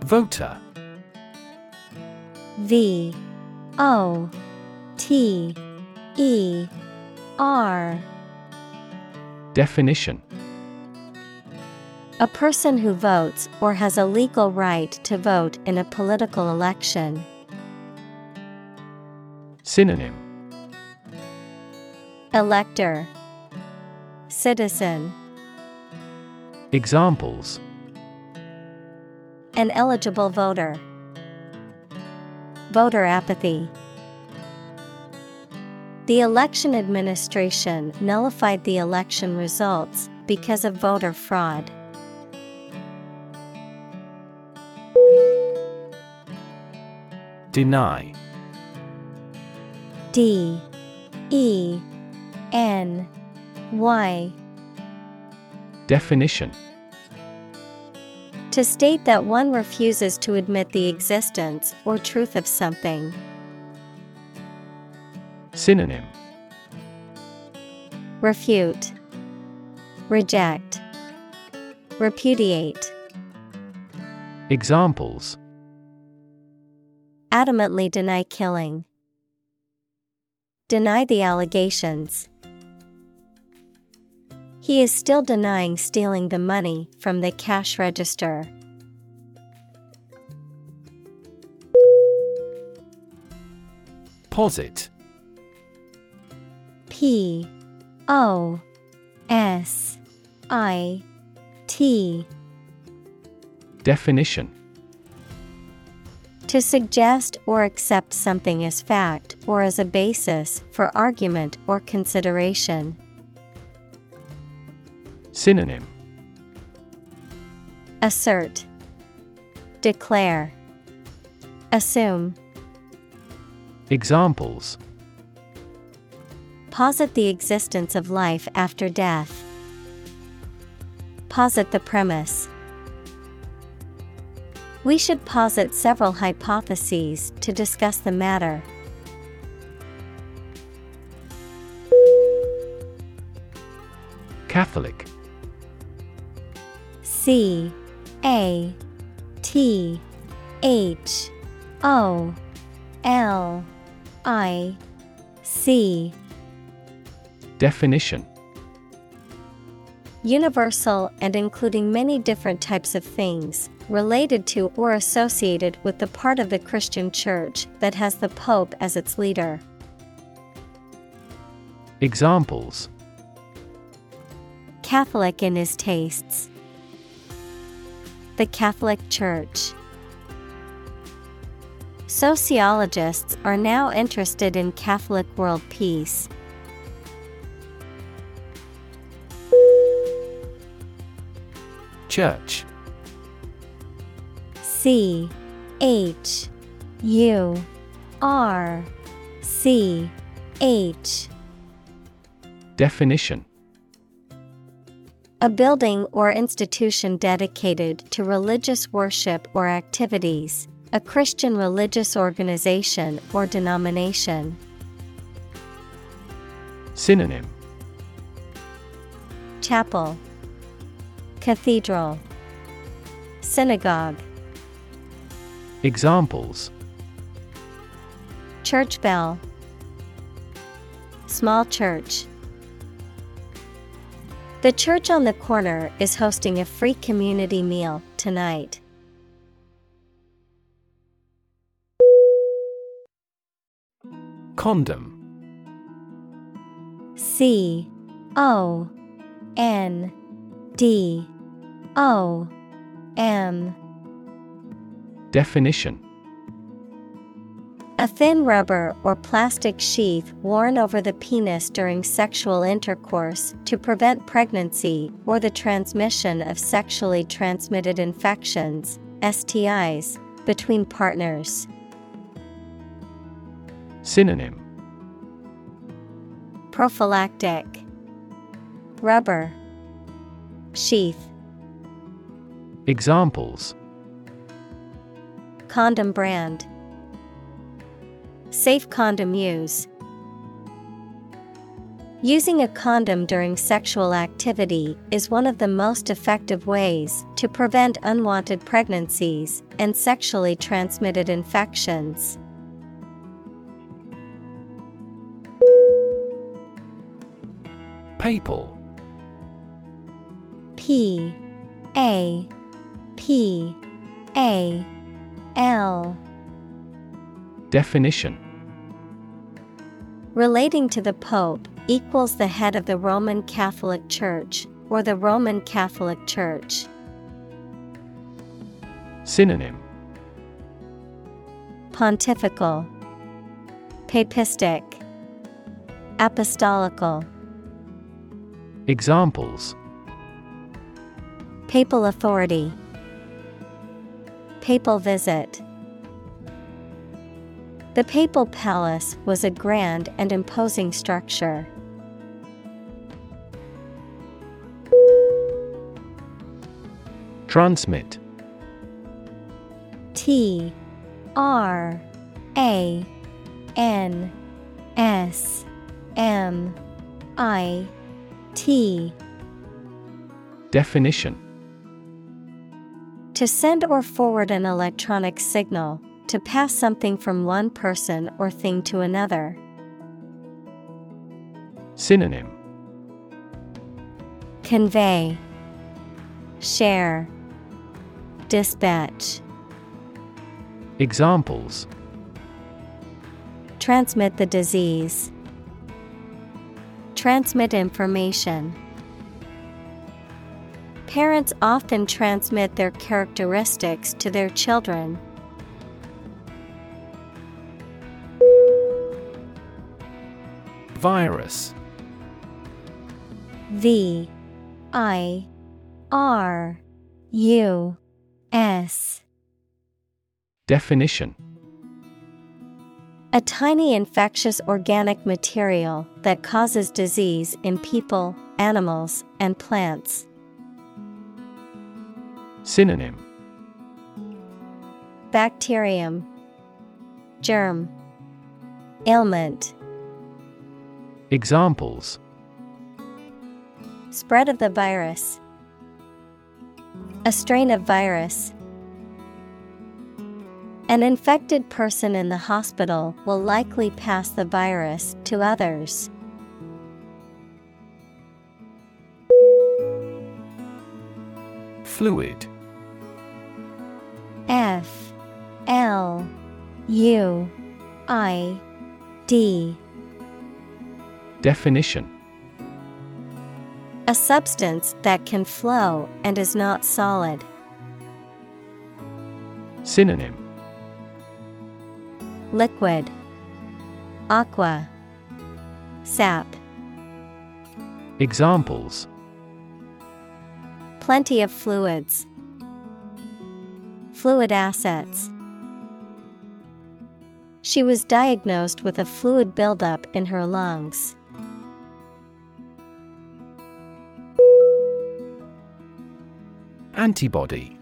Voter V O T E R Definition A person who votes or has a legal right to vote in a political election. Synonym Elector Citizen Examples An eligible voter. Voter apathy. The election administration nullified the election results because of voter fraud. Deny D E N Y Definition To state that one refuses to admit the existence or truth of something. Synonym Refute, Reject, Repudiate. Examples Adamantly deny killing. Deny the allegations. He is still denying stealing the money from the cash register. Posit P O S I T Definition To suggest or accept something as fact or as a basis for argument or consideration. Synonym Assert, Declare, Assume. Examples Posit the existence of life after death. Posit the premise. We should posit several hypotheses to discuss the matter. C A T H O L I C Definition Universal and including many different types of things, related to or associated with the part of the Christian Church that has the Pope as its leader. Examples Catholic in his tastes. The Catholic Church. Sociologists are now interested in Catholic world peace. Church C H U R C H Definition A building or institution dedicated to religious worship or activities, a Christian religious organization or denomination. Synonym. Chapel. Cathedral. Synagogue. Examples. Church bell. Small church The church on the corner is hosting a free community meal tonight. Condom. C O N D O M. Definition A thin rubber or plastic sheath worn over the penis during sexual intercourse to prevent pregnancy or the transmission of sexually transmitted infections, STIs, between partners. Synonym. Prophylactic. Rubber. Sheath. Examples. Condom brand Safe condom use Using a condom during sexual activity is one of the most effective ways to prevent unwanted pregnancies and sexually transmitted infections. Papal P A P A L Definition. Relating to the Pope equals the head of the Roman Catholic Church or the Roman Catholic Church. Synonym. Pontifical Papistic Apostolical. Examples. Papal authority Papal visit The Papal Palace was a grand and imposing structure. Transmit. T R A N S M I T. Definition. To send or forward an electronic signal, to pass something from one person or thing to another. Synonym Convey, Share, Dispatch. Examples Transmit the disease. Transmit information. Parents often transmit their characteristics to their children. Virus V I R U S. Definition A tiny infectious organic material that causes disease in people, animals, and plants. Synonym Bacterium, Germ, Ailment. Examples Spread of the virus. A strain of virus. An infected person in the hospital will likely pass the virus to others. Fluid F L U I D Definition A substance that can flow and is not solid. Synonym Liquid Aqua Sap Examples Plenty of fluids. Fluid assets. She was diagnosed with a fluid buildup in her lungs. Antibody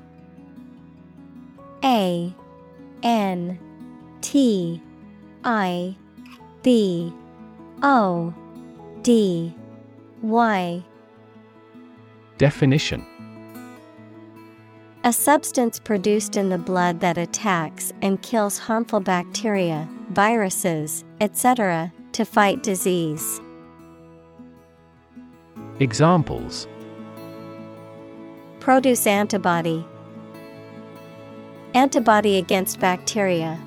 A N T I B O D Y Definition A substance produced in the blood that attacks and kills harmful bacteria, viruses, etc., to fight disease. Examples Produce antibody, antibody against bacteria.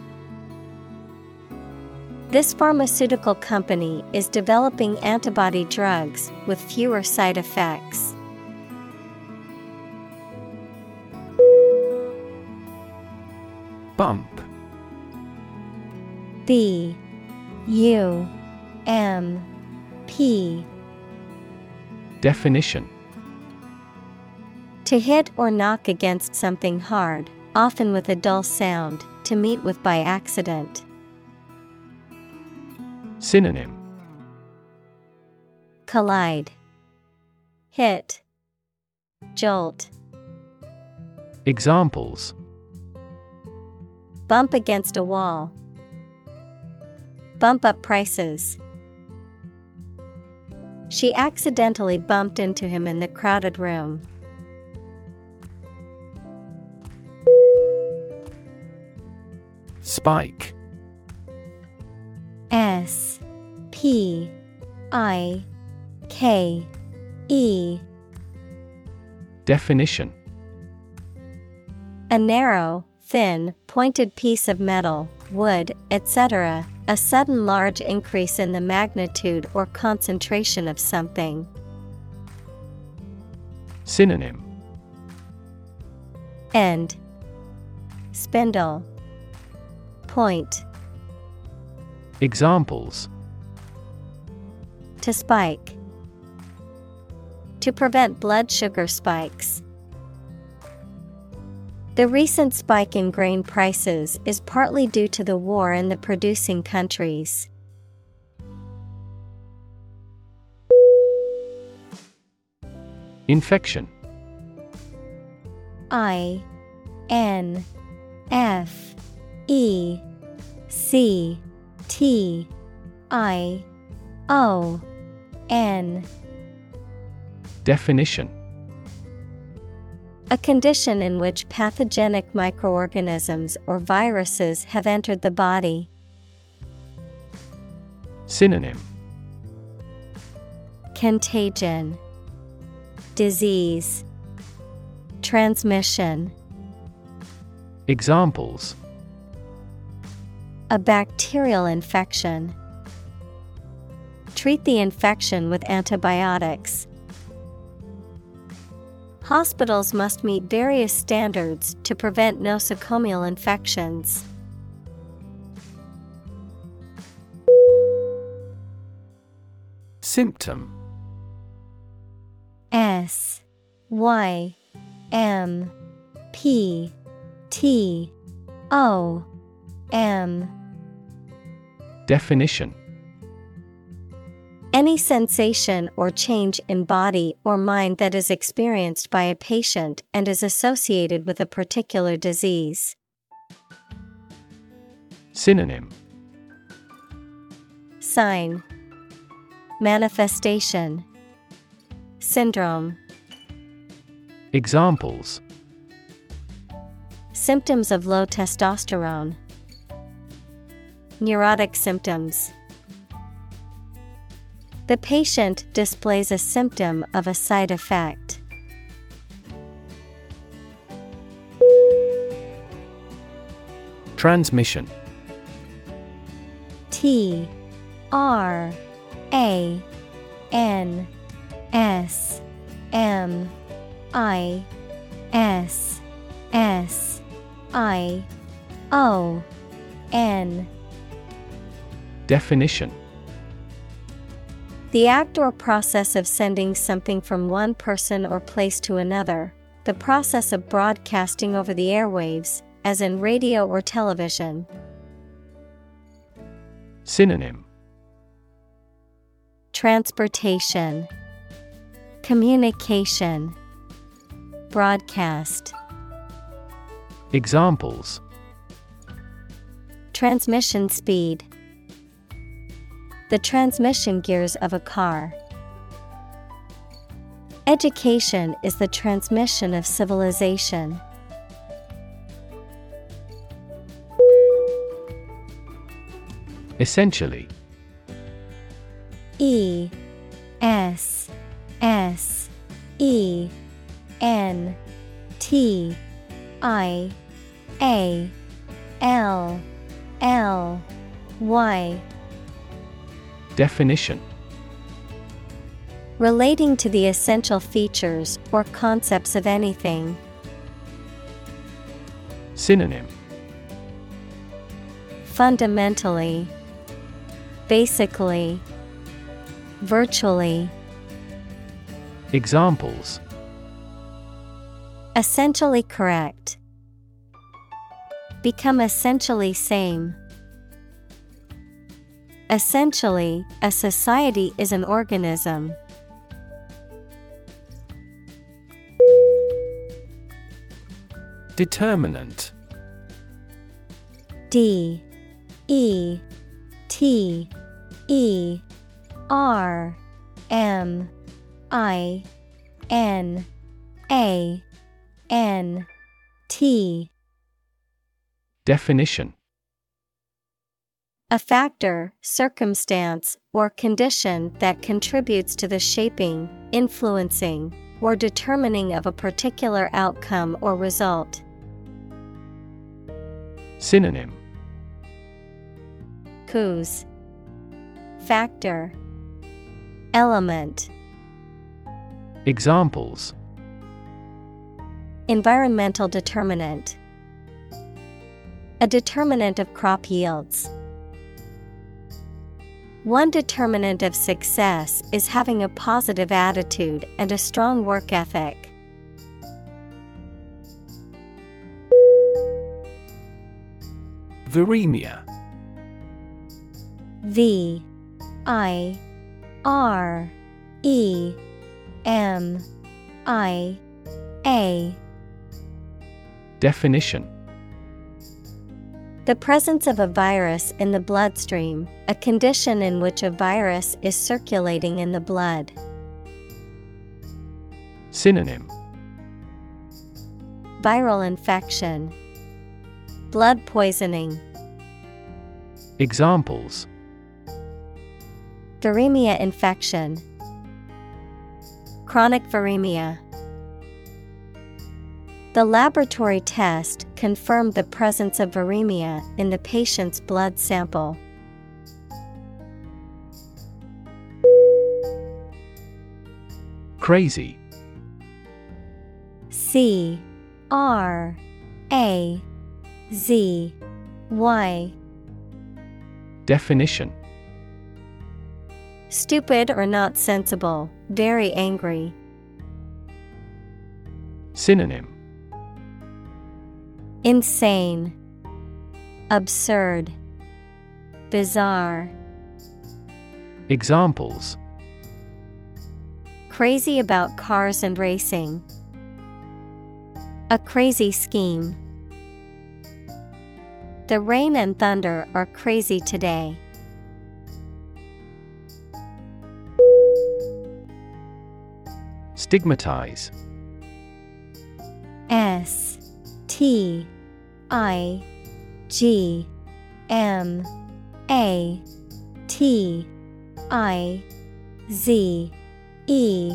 This pharmaceutical company is developing antibody drugs with fewer side effects. Bump B U M P Definition To hit or knock against something hard, often with a dull sound, to meet with by accident. Synonym Collide, Hit, Jolt, Examples Bump against a wall, Bump up prices. She accidentally bumped into him in the crowded room. Spike. S P I K E. Definition. A narrow, thin, pointed piece of metal, wood, etc., a sudden large increase in the magnitude or concentration of something. Synonym. End. Spindle Point Examples To spike. To prevent blood sugar spikes. The recent spike in grain prices is partly due to the war in the producing countries. Infection I N F E C T I O N. Definition. A condition in which pathogenic microorganisms or viruses have entered the body. Synonym. Contagion. Disease. Transmission. Examples A bacterial infection. Treat the infection with antibiotics. Hospitals must meet various standards to prevent nosocomial infections. Symptom S Y M P T O M Definition. Any sensation or change in body or mind that is experienced by a patient and is associated with a particular disease. Synonym. Sign. Manifestation. Syndrome. Examples. Symptoms of low testosterone neurotic symptoms. The patient displays a symptom of a side effect. Transmission T R A N S M I S S I O N Definition The act or process of sending something from one person or place to another, the process of broadcasting over the airwaves, as in radio or television. Synonym Transportation, Communication, Broadcast. Examples Transmission speed. The transmission gears of a car. Education is the transmission of civilization. Essentially E S S E N T I A L L Y Definition Relating to the essential features or concepts of anything. Synonym Fundamentally, Basically, Virtually, Examples Essentially correct. Become essentially same. Essentially, a society is an organism. Determinant. D. E. T. E. R. M. I. N. A. N. T. Definition A factor, circumstance, or condition that contributes to the shaping, influencing, or determining of a particular outcome or result. Synonym. Cause. Factor. Element. Examples. Environmental determinant. A determinant of crop yields. One determinant of success is having a positive attitude and a strong work ethic. Viremia. V I R E M I A. Definition The presence of a virus in the bloodstream, a condition in which a virus is circulating in the blood. Synonym. Viral infection, blood poisoning, Examples. Viremia infection, chronic viremia. The laboratory test confirmed the presence of viremia in the patient's blood sample. Crazy C R A Z Y Definition Stupid or not sensible, very angry. Synonym Insane, Absurd, Bizarre. Examples Crazy about cars and racing. A crazy scheme. The rain and thunder are crazy today. Stigmatize S T I G M A T I Z E.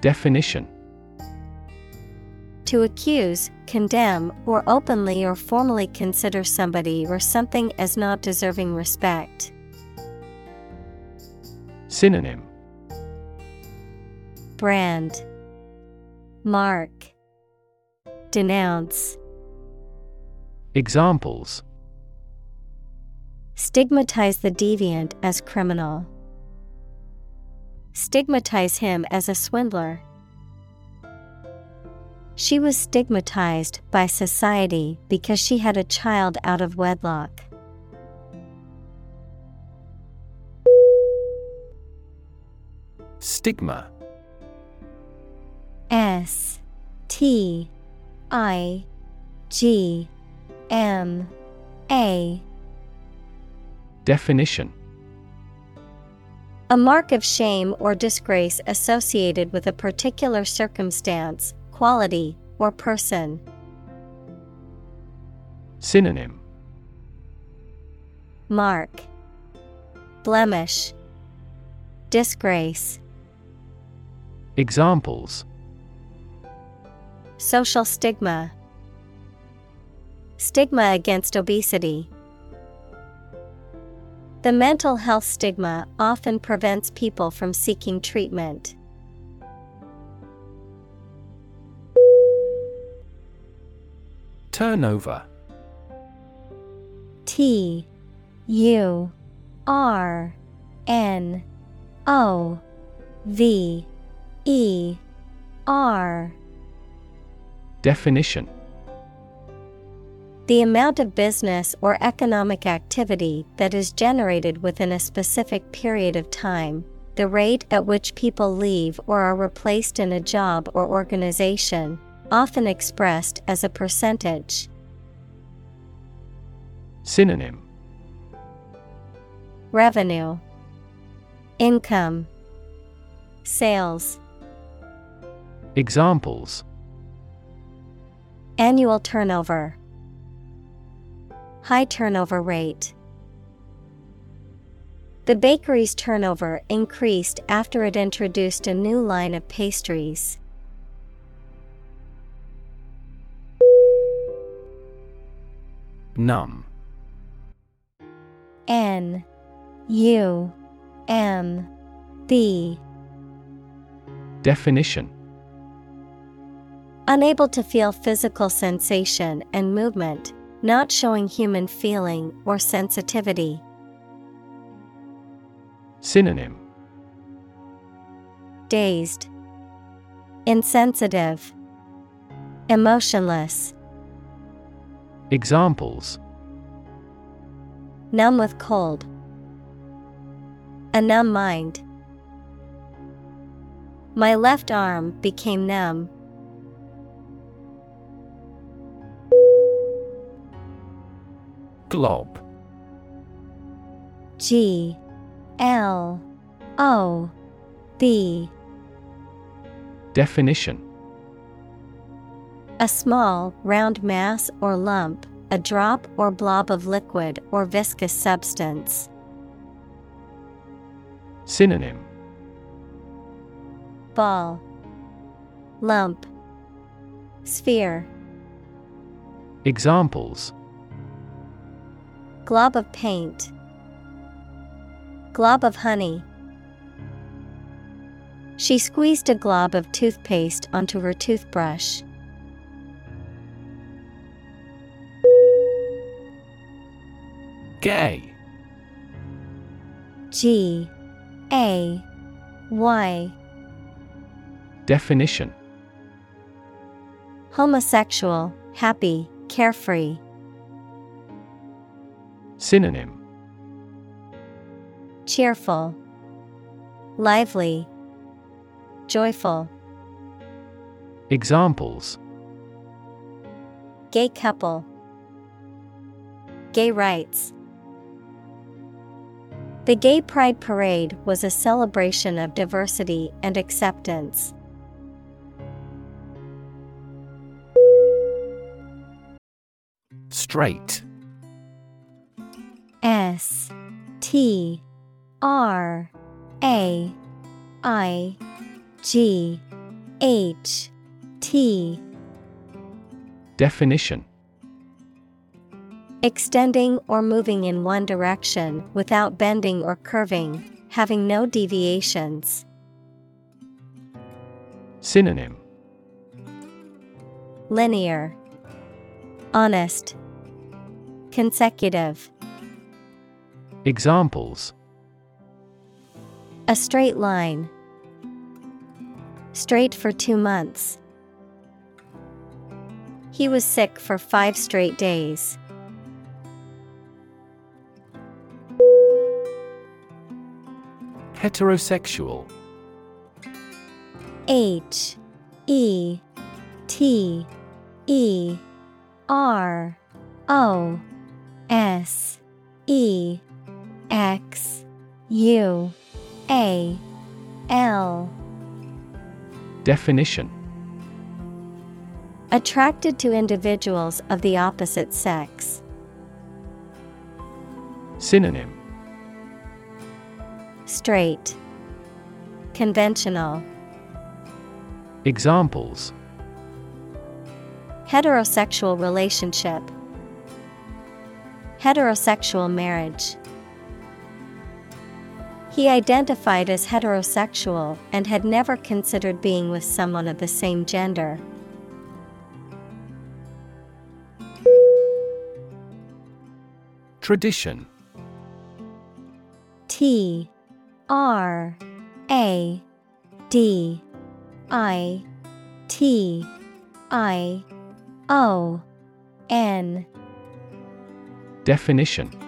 Definition. To accuse, condemn, or openly or formally consider somebody or something as not deserving respect. Synonym. Brand. Mark. Denounce Examples Stigmatize the deviant as criminal. Stigmatize him as a swindler. She was stigmatized by society because she had a child out of wedlock. Stigma S T I G M A. Definition. A mark of shame or disgrace associated with a particular circumstance, quality, or person. Synonym. Mark. Blemish. Disgrace. Examples. Social stigma Stigma against obesity. The mental health stigma often prevents people from seeking treatment. Turnover T U R N O V E R Definition The amount of business or economic activity that is generated within a specific period of time, the rate at which people leave or are replaced in a job or organization, often expressed as a percentage. Synonym. Revenue. Income. Sales. Examples. Annual turnover High turnover rate. The bakery's turnover increased after it introduced a new line of pastries. Numb N. U. M. B. Definition. Unable to feel physical sensation and movement, not showing human feeling or sensitivity. Synonym Dazed, Insensitive, Emotionless, Examples Numb with cold, A numb mind. My left arm became numb. Glob. G L O B Definition. A small, round mass or lump, a drop or blob of liquid or viscous substance. Synonym. Ball, Lump, Sphere. Examples Glob of paint, Glob of honey. She squeezed a glob of toothpaste onto her toothbrush. Gay. G. A. Y. Definition. Homosexual, happy, carefree. Synonym Cheerful, lively, joyful. Examples Gay couple, Gay rights. The Gay Pride Parade was a celebration of diversity and acceptance. Straight S T R A I G H T Definition Extending or moving in one direction without bending or curving, having no deviations. Synonym Linear, Honest, Consecutive. Examples A straight line. Straight for two months. He was sick for five straight days. Heterosexual H E T E R O S E X U A L. Definition. Attracted to individuals of the opposite sex. Synonym. Straight, Conventional, Examples. Heterosexual relationship, Heterosexual marriage. He identified as heterosexual and had never considered being with someone of the same gender. Tradition. T R A D I T I O N. Definition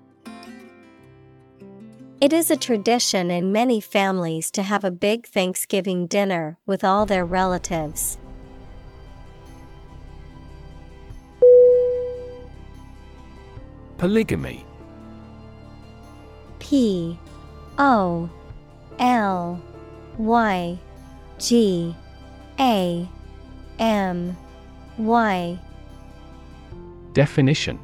It is a tradition in many families to have a big Thanksgiving dinner with all their relatives. Polygamy. P O L Y G A M Y. Definition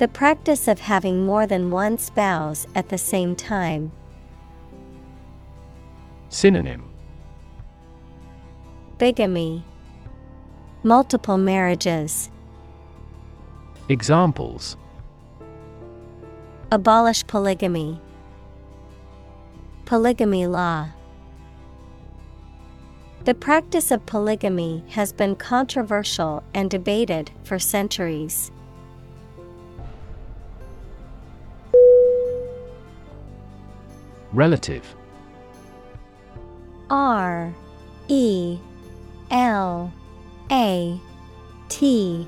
The practice of having more than one spouse at the same time. Synonym Bigamy, Multiple marriages, Examples Abolish polygamy, Polygamy law. The practice of polygamy has been controversial and debated for centuries. Relative. R E L A T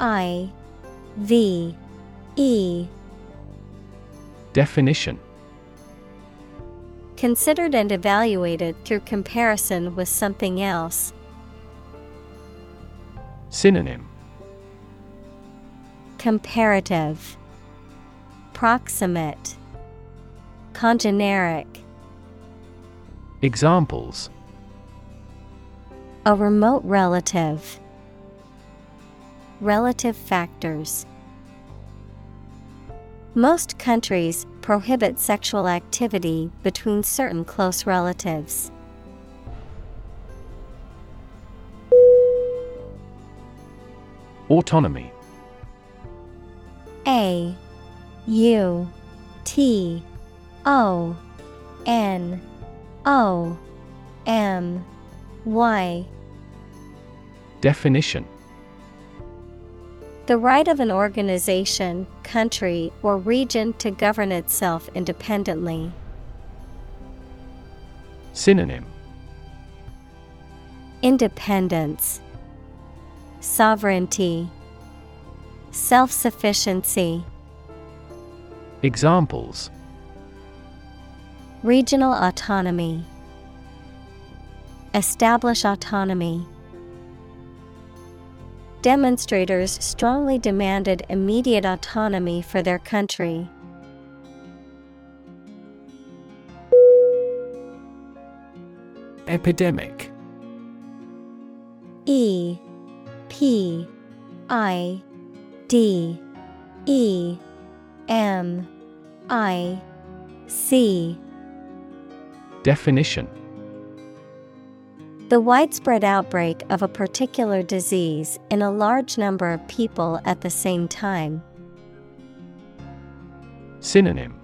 I V E. Definition. Considered and evaluated through comparison with something else. Synonym. Comparative. Proximate Congeneric Examples A remote relative. Relative factors. Most countries prohibit sexual activity between certain close relatives. Autonomy A U T O N O M Y. Definition. The right of an organization, country, or region to govern itself independently. Synonym. Independence, Sovereignty, Self sufficiency. Examples Regional autonomy. Establish autonomy. Demonstrators strongly demanded immediate autonomy for their country. Epidemic E P I D E M I C Definition. The widespread outbreak of a particular disease in a large number of people at the same time. Synonym.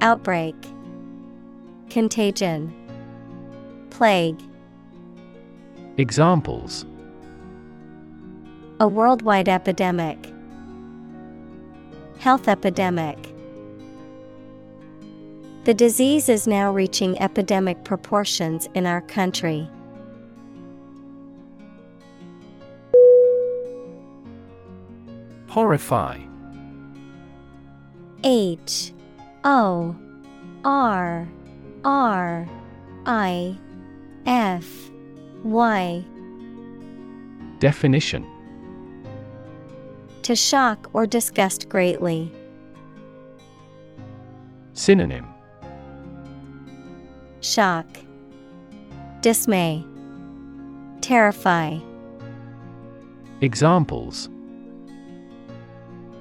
Outbreak. Contagion. Plague. Examples. A worldwide epidemic. Health epidemic The disease is now reaching epidemic proportions in our country. Horrify. H. O. R. R. I. F. Y. Definition. To shock or disgust greatly. Synonym Shock, Dismay, Terrify, Examples.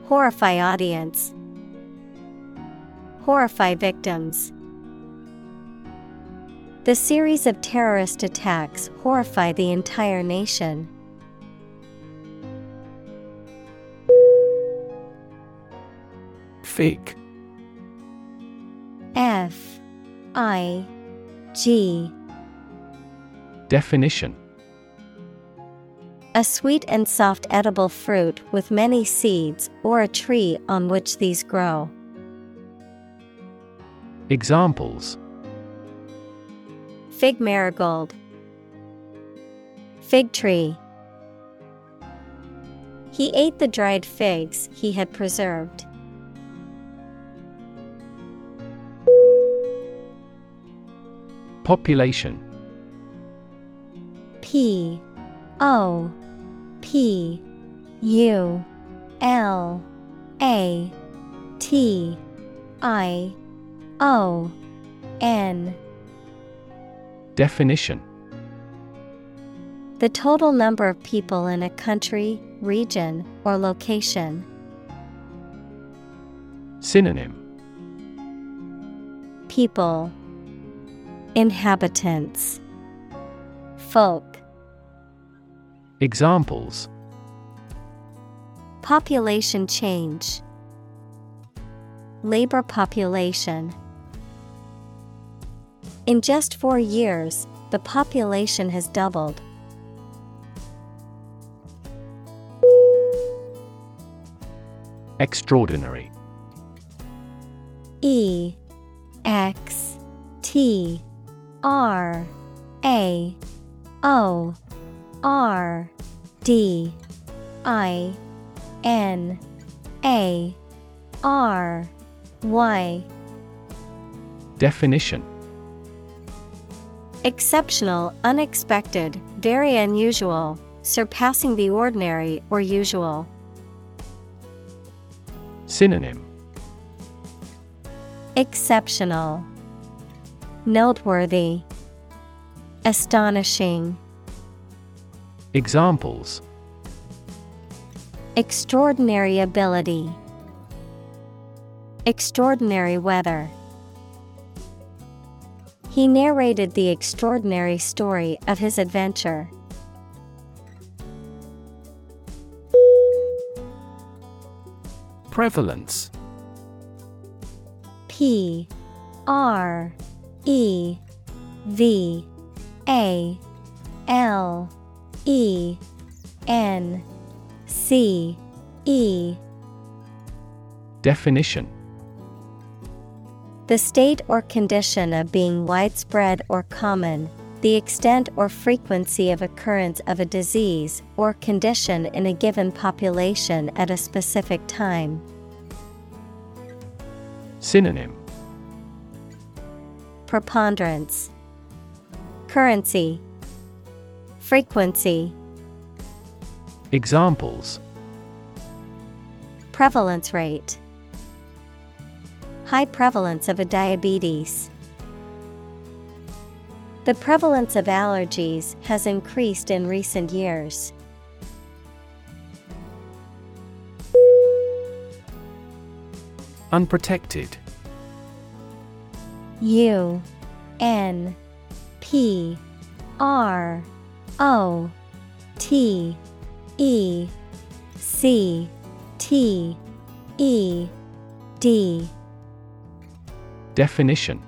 Horrify audience, Horrify victims. The series of terrorist attacks horrify the entire nation. Fig F I G Definition A sweet and soft edible fruit with many seeds or a tree on which these grow. Examples Fig marigold, Fig tree. He ate the dried figs he had preserved. Population. P O P U L A T I O N. Definition. The total number of people in a country, region, or location. Synonym. People Inhabitants. Folk. Examples. Population change. Labor population. In just four years, the population has doubled. Extraordinary. E X T R A O R D I N A R Y. Definition. Exceptional, unexpected, very unusual, surpassing the ordinary or usual. Synonym. Exceptional, Noteworthy, Astonishing, Examples. Extraordinary ability, Extraordinary weather. He narrated the extraordinary story of his adventure. Prevalence. P R E V A L E N C E. Definition. The state or condition of being widespread or common, the extent or frequency of occurrence of a disease or condition in a given population at a specific time. Synonym Preponderance, Currency, Frequency. Examples Prevalence rate High prevalence of a diabetes. The prevalence of allergies has increased in recent years. Unprotected U N P R O T E C T E D. Definition.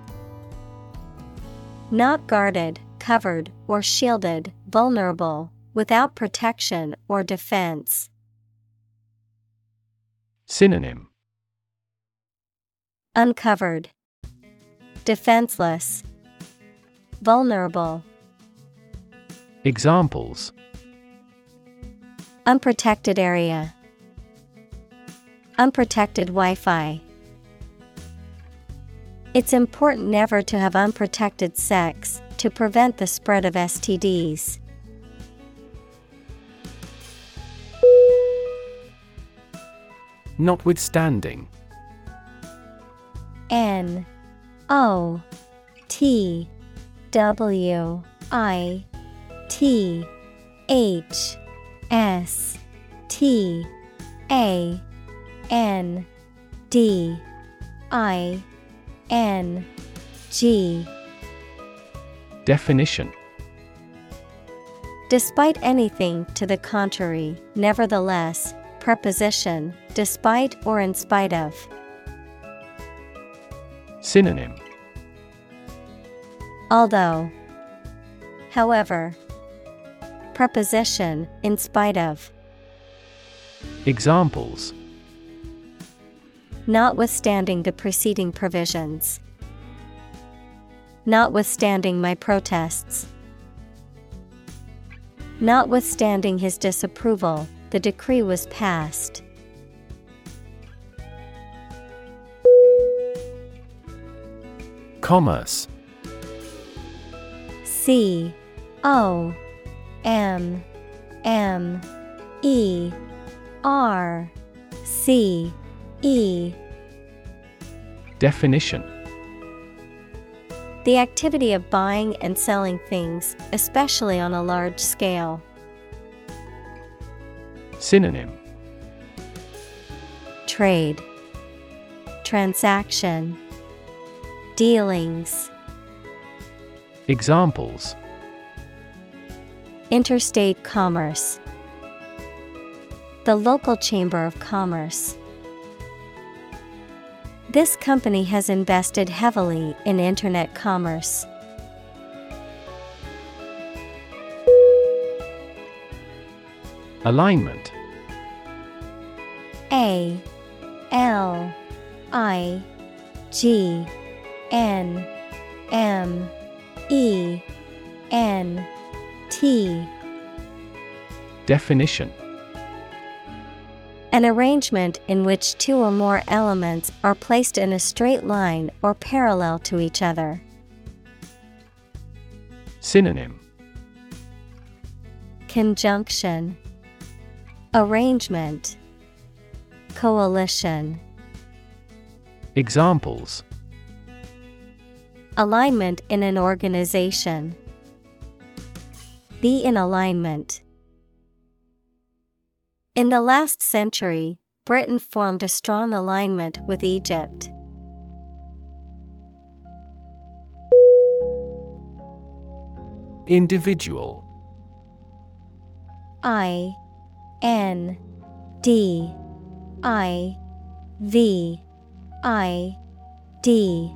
Not guarded, covered, or shielded, vulnerable, without protection or defense. Synonym. Uncovered, Defenseless, Vulnerable. Examples Unprotected area, Unprotected Wi Fi. It's important never to have unprotected sex to prevent the spread of STDs. Notwithstanding N O T W I T H S T A N D I N G Definition Despite anything to the contrary, nevertheless, preposition, despite or in spite of. Synonym Although, however, preposition, in spite of. Examples Notwithstanding the preceding provisions. Notwithstanding my protests. Notwithstanding his disapproval, the decree was passed. Commerce. C O M M E R C E. Definition. The activity of buying and selling things, especially on a large scale. Synonym. Trade. Transaction Dealings. Examples. Interstate commerce. The local chamber of commerce. This company has invested heavily in internet commerce. Alignment. A L I G N M E N T. Definition. An arrangement in which two or more elements are placed in a straight line or parallel to each other. Synonym. Conjunction. Arrangement. Coalition. Examples Alignment in an organization. Be in alignment. In the last century, Britain formed a strong alignment with Egypt. Individual I N D I V I D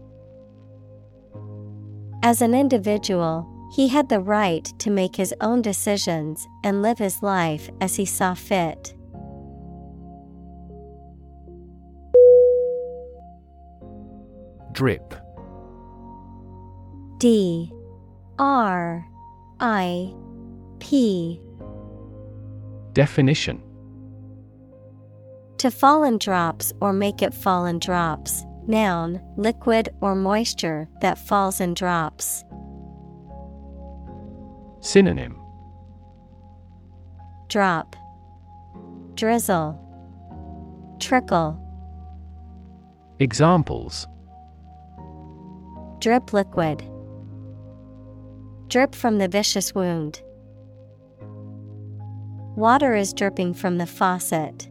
As an individual, He had the right to make his own decisions and live his life as he saw fit. Drip. D R I P Definition To fall in drops or make it fall in drops. Noun, liquid or moisture that falls in drops. Synonym Drop, drizzle, trickle. Examples Drip liquid. Drip from the vicious wound. Water is dripping from the faucet.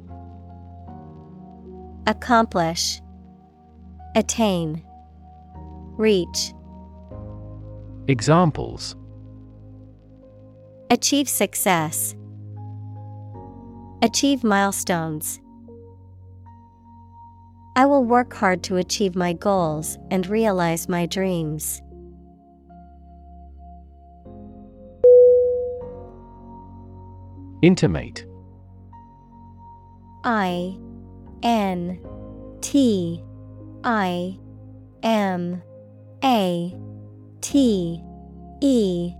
Accomplish, Attain, Reach, Examples Achieve success, Achieve milestones. I will work hard to achieve my goals and realize my dreams. Intimate I N T I M A T E.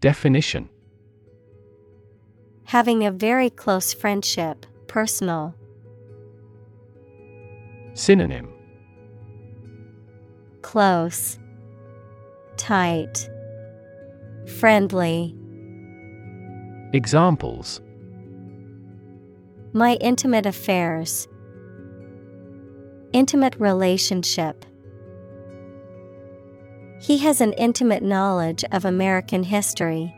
Definition. Having a very close friendship, personal. Synonym. Close, Tight, Friendly. Examples My intimate affairs. Intimate relationship. He has an intimate knowledge of American history.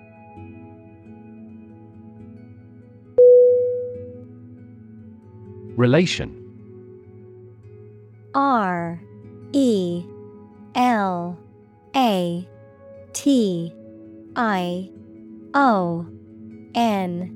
Relation R E L A T I O N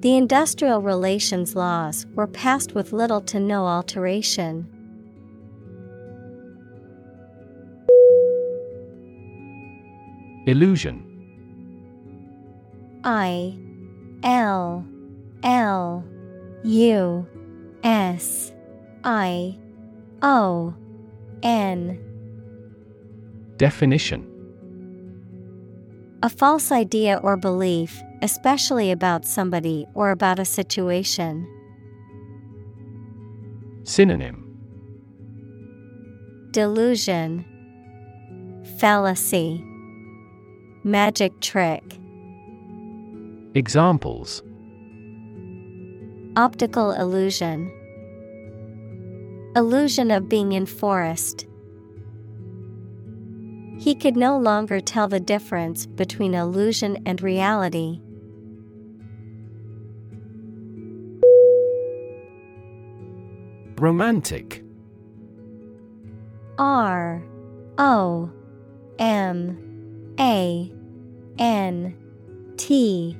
The industrial relations laws were passed with little to no alteration. Illusion. I L L U S I O N. Definition. A false idea or belief, especially about somebody or about a situation. Synonym Delusion, Fallacy, Magic trick, Examples Optical illusion, Illusion of being in forest. He could no longer tell the difference between illusion and reality. Romantic. R O M A N T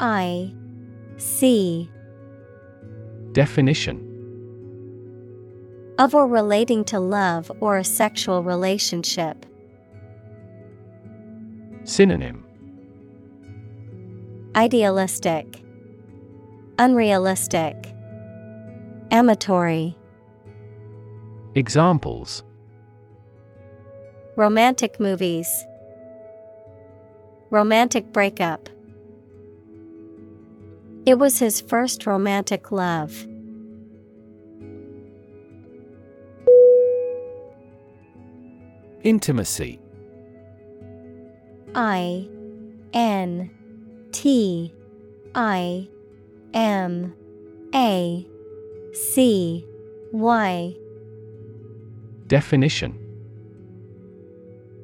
I C. Definition. Of or relating to love or a sexual relationship. Synonym. Idealistic, Unrealistic, Amatory. Examples Romantic movies, Romantic breakup. It was his first romantic love. Intimacy I N T I M A C Y. Definition.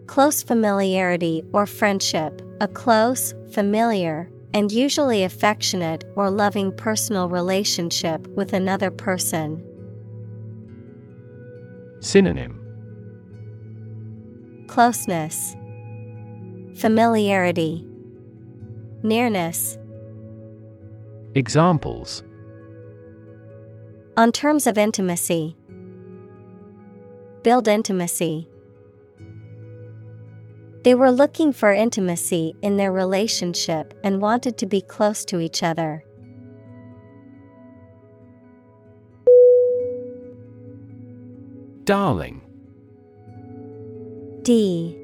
Close familiarity or friendship, a close, familiar, and usually affectionate or loving personal relationship with another person. Synonym. Closeness, Familiarity, Nearness. Examples On terms of intimacy, build intimacy. They were looking for intimacy in their relationship and wanted to be close to each other. Darling. D.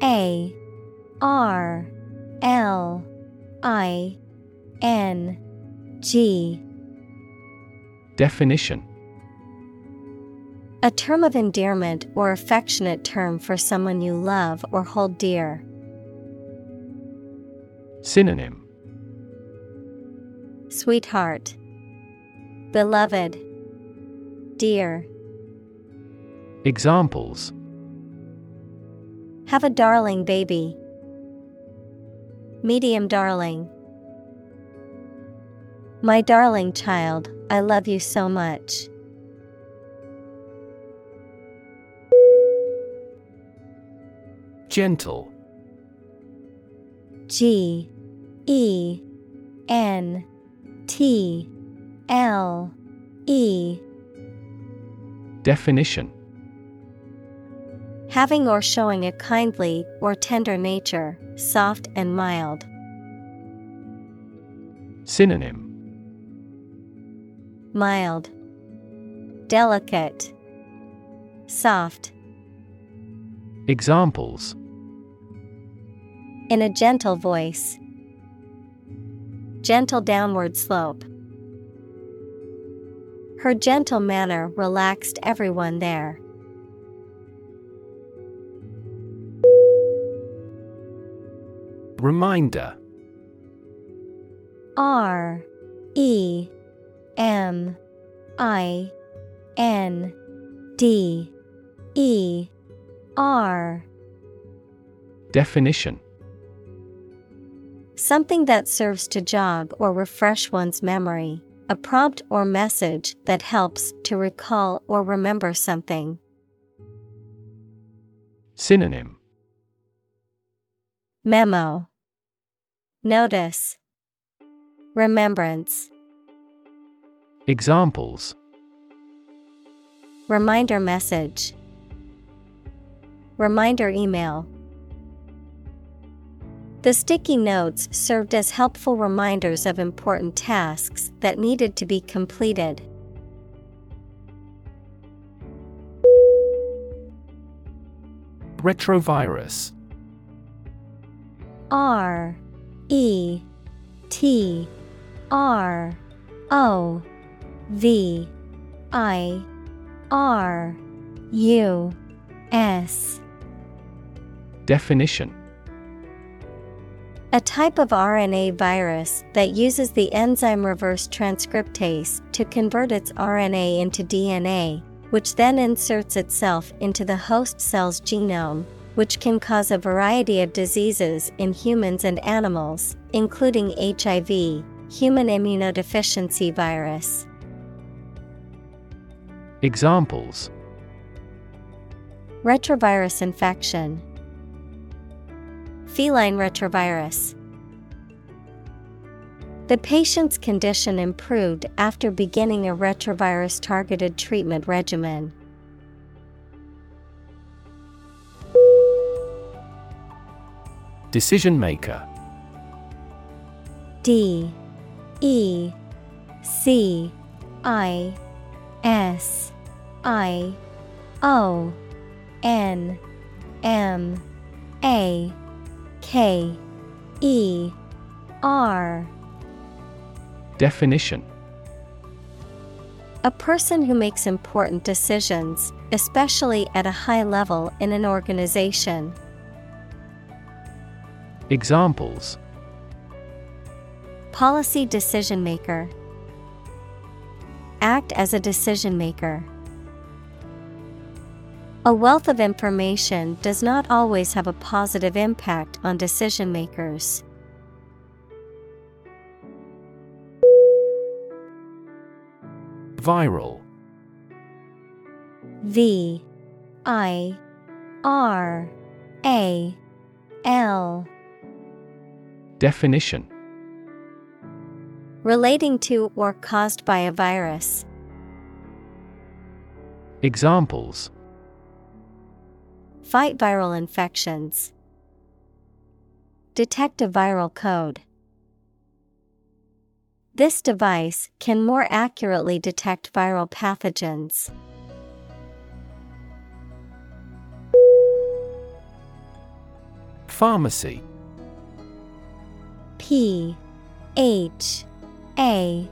A. R. L. I. N. G Definition A term of endearment or affectionate term for someone you love or hold dear. Synonym Sweetheart, Beloved, Dear. Examples Have a darling baby. Medium darling. My darling child, I love you so much. Gentle G E N T L E Definition Having or showing a kindly or tender nature, soft and mild. Synonym Mild, Delicate, Soft. Examples In a gentle voice. Gentle downward slope. Her gentle manner relaxed everyone there. Reminder R E M I N D E R. Definition. Something that serves to jog or refresh one's memory, a prompt or message that helps to recall or remember something. Synonym. Memo. Notice. Remembrance Examples. Reminder message. Reminder email. The sticky notes served as helpful reminders of important tasks that needed to be completed. Retrovirus. R E T R O V I R U S Definition A type of RNA virus that uses the enzyme reverse transcriptase to convert its RNA into DNA, which then inserts itself into the host cell's genome, which can cause a variety of diseases in humans and animals, including HIV, human immunodeficiency virus. Examples Retrovirus infection, Feline retrovirus. The patient's condition improved after beginning a retrovirus targeted treatment regimen. Decision maker D E C I S I O N M A K E R. Definition A person who makes important decisions, especially at a high level in an organization. Examples Policy decision maker. Act as a decision maker. A wealth of information does not always have a positive impact on decision makers. Viral V I R A L Definition Relating to or caused by a virus. Examples Fight viral infections. Detect a viral code. This device can more accurately detect viral pathogens. Pharmacy P H A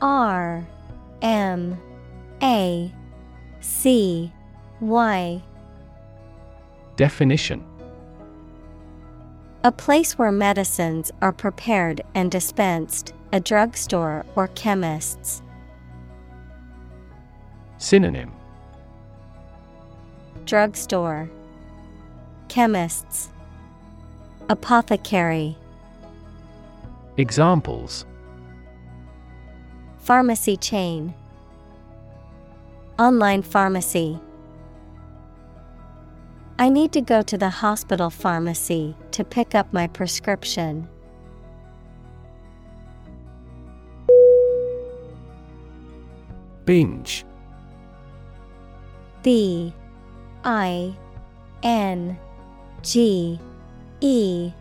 R M A C Y. Definition. A place where medicines are prepared and dispensed, a drugstore or chemist's. Synonym. Drugstore, Chemists, Apothecary. Examples Pharmacy chain, Online pharmacy. I need to go to the hospital pharmacy to pick up my prescription. Binge B I N G E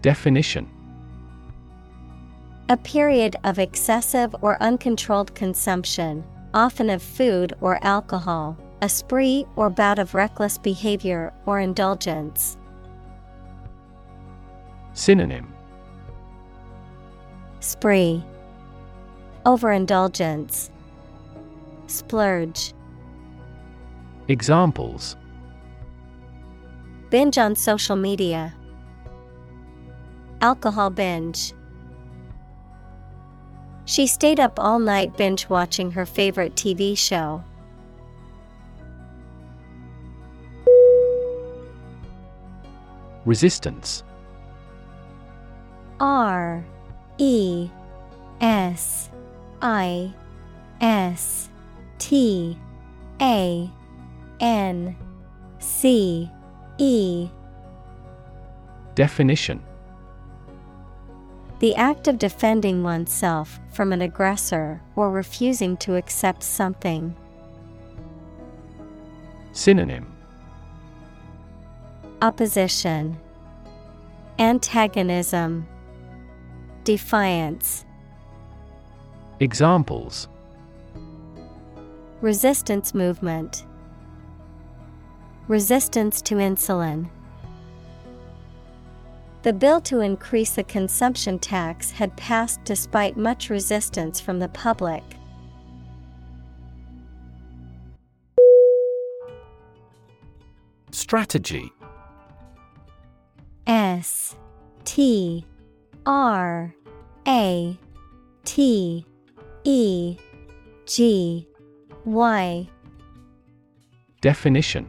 Definition A period of excessive or uncontrolled consumption, often of food or alcohol, a spree or bout of reckless behavior or indulgence. Synonym Spree, Overindulgence, Splurge. Examples Binge on social media. Alcohol binge. She stayed up all night binge watching her favorite TV show. Resistance. R E S I S T A N C E. Definition The act of defending oneself from an aggressor or refusing to accept something. Synonym. Opposition, Antagonism, Defiance, Examples. Resistance movement, Resistance to insulin. The bill to increase the consumption tax had passed despite much resistance from the public. Strategy. S T R A T E G Y. Definition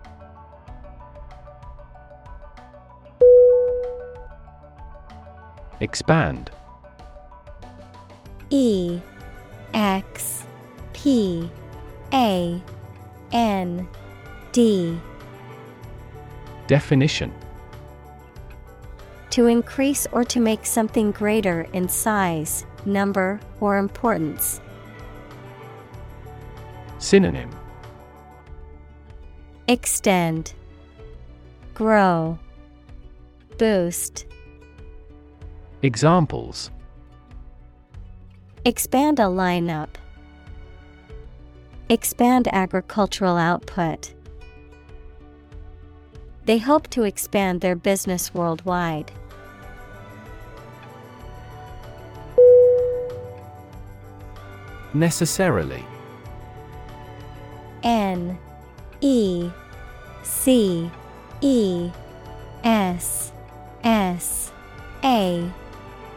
Expand. E X P A N D. Definition. To increase or to make something greater in size, number, or importance. Synonym. Extend, Grow, Boost. Examples Expand a lineup. Expand agricultural output. They hope to expand their business worldwide. Necessarily N E C E S S A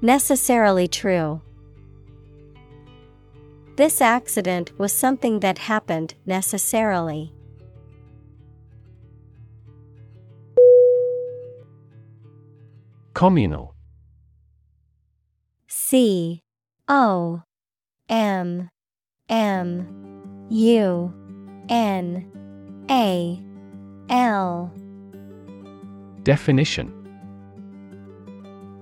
Necessarily true. This accident was something that happened necessarily. Communal C O M M U N A L Definition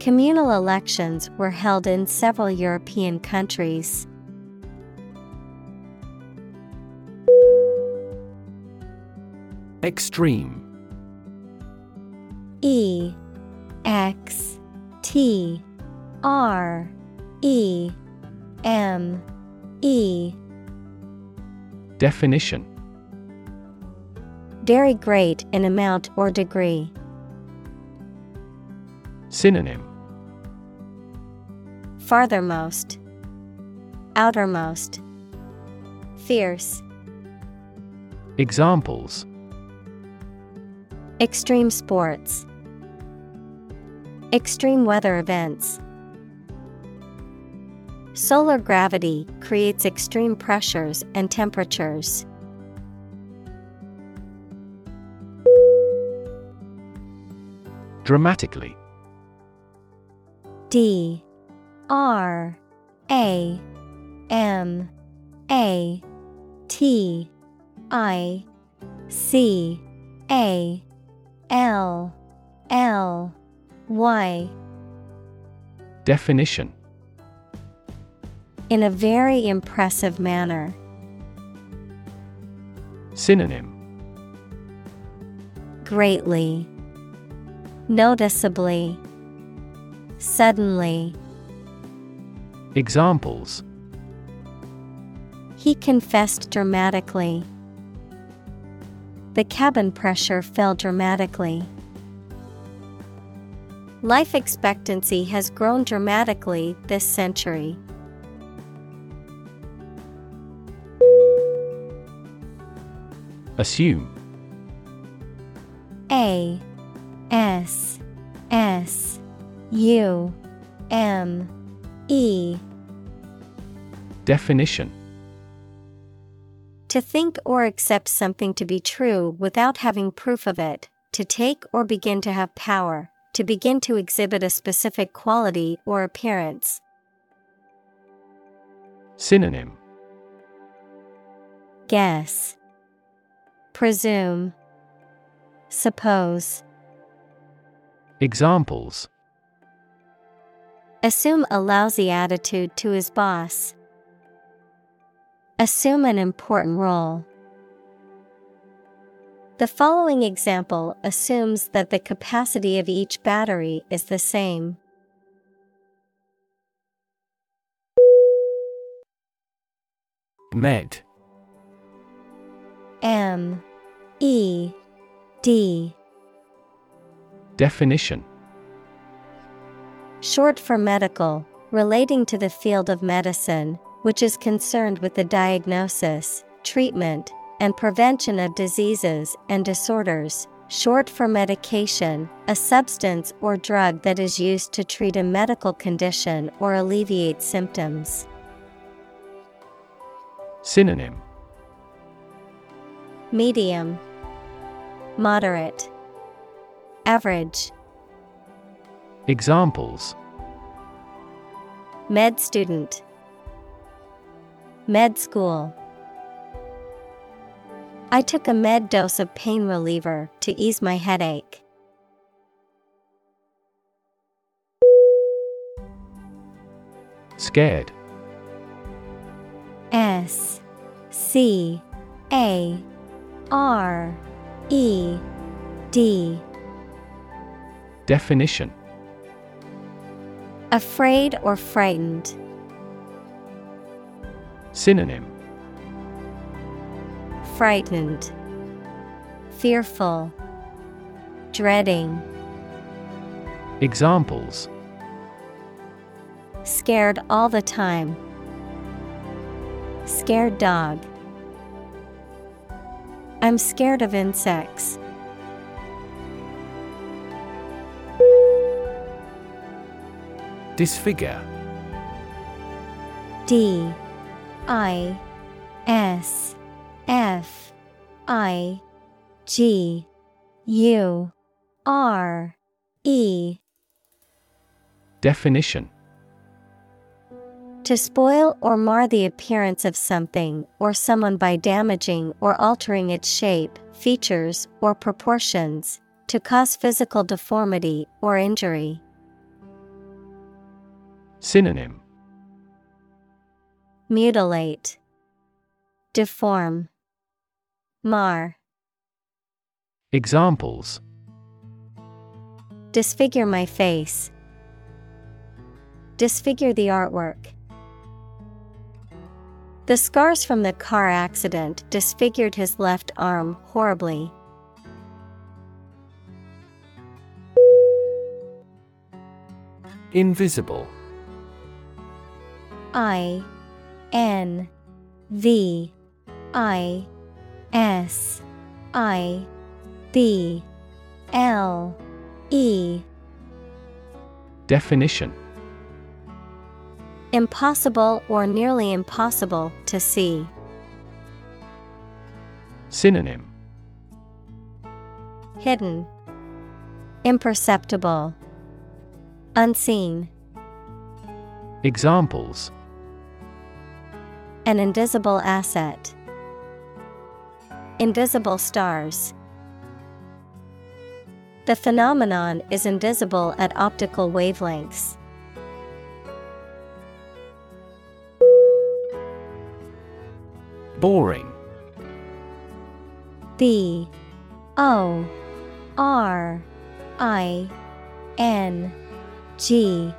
Communal elections were held in several European countries. Extreme E X T R E M E Definition Very great in amount or degree. Synonym Farthermost, Outermost, Fierce. Examples Extreme sports, Extreme weather events. Solar gravity creates extreme pressures and temperatures. Dramatically D R A M A T I C A L L Y. Definition. In a very impressive manner. Synonym. Greatly, Noticeably, Suddenly. Examples He confessed dramatically. The cabin pressure fell dramatically. Life expectancy has grown dramatically this century. Assume A S S U M E. Definition. To think or accept something to be true without having proof of it, to take or begin to have power, to begin to exhibit a specific quality or appearance. Synonym. Guess, Presume, Suppose. Examples Assume a lousy attitude to his boss. Assume an important role. The following example assumes that the capacity of each battery is the same. Med. M E D Definition Short for medical, relating to the field of medicine, which is concerned with the diagnosis, treatment, and prevention of diseases and disorders. Short for medication, a substance or drug that is used to treat a medical condition or alleviate symptoms. Synonym Medium, Moderate, Average. Examples. Med student, Med school. I took a med dose of pain reliever to ease my headache. Scared. S. C. A. R. E. D. Definition Afraid or frightened. Synonym Frightened, Fearful, Dreading, Examples Scared all the time. Scared dog. I'm scared of insects. Disfigure. D I S F I G U R E Definition To spoil or mar the appearance of something or someone by damaging or altering its shape, features, or proportions, to cause physical deformity or injury. Synonym Mutilate, Deform, Mar, Examples Disfigure my face. Disfigure the artwork. The scars from the car accident disfigured his left arm horribly. Invisible. I N V I S I B L E Definition. Impossible or nearly impossible to see. Synonym. Hidden, Imperceptible, Unseen. Examples An invisible asset. Invisible stars. The phenomenon is invisible at optical wavelengths. Boring. B O R I N G.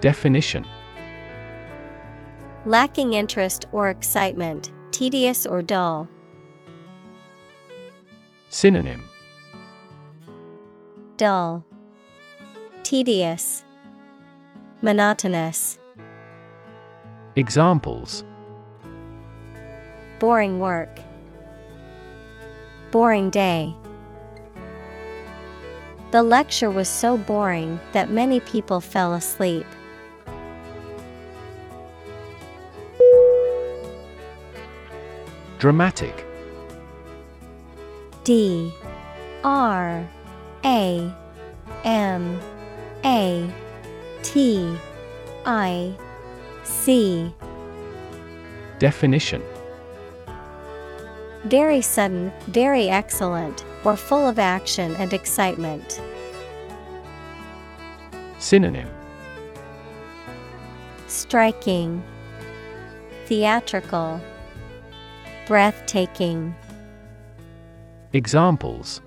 Definition Lacking interest or excitement, tedious or dull. Synonym Dull, Tedious, Monotonous. Examples Boring work. Boring day. The lecture was so boring that many people fell asleep. Dramatic. D R A M A T I C. Definition. Very sudden, very excellent, or full of action and excitement. Synonym. Striking, Theatrical, Breathtaking. Examples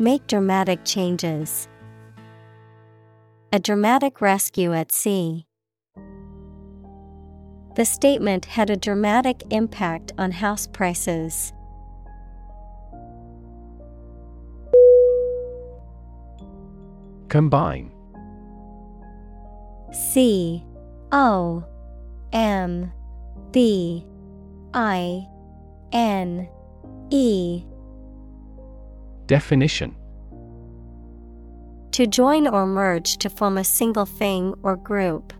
Make dramatic changes. A dramatic rescue at sea. The statement had a dramatic impact on house prices. Combine C O M B I N E Definition To join or merge to form a single thing or group.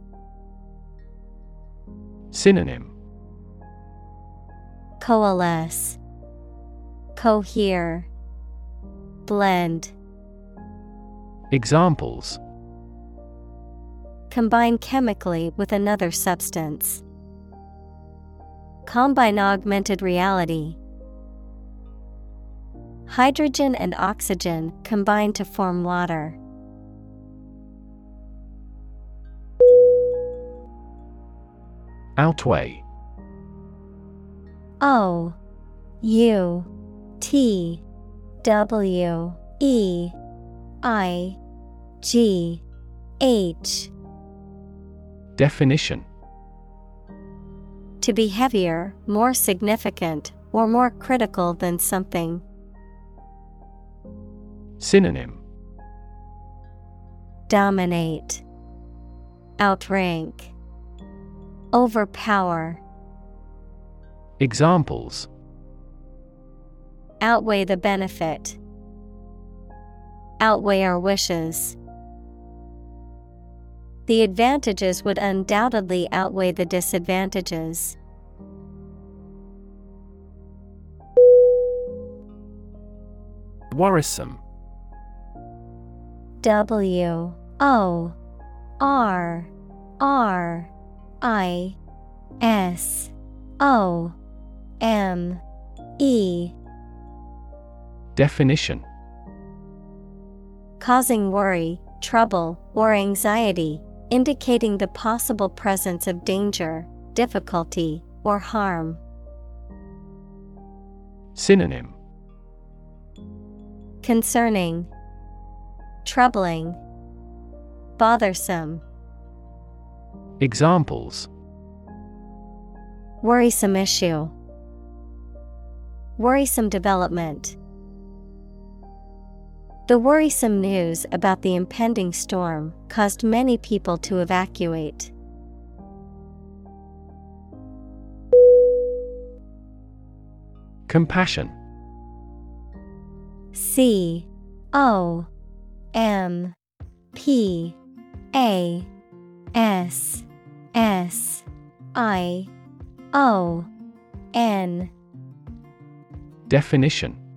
Synonym Coalesce, Cohere, Blend. Examples Combine chemically with another substance. Combine augmented reality. Hydrogen and oxygen combine to form water. Outweigh O U T W E I G H Definition To be heavier, more significant, or more critical than something. Synonym Dominate, Outrank, Overpower. Examples Outweigh the benefit. Outweigh our wishes. The advantages would undoubtedly outweigh the disadvantages. Worrisome. W O R R I S O M E. Definition. Causing worry, trouble, or anxiety, indicating the possible presence of danger, difficulty, or harm. Synonym Concerning, Troubling, Bothersome. Examples Worrisome issue. Worrisome development. The worrisome news about the impending storm caused many people to evacuate. Compassion. C O M P A S S I O N. Definition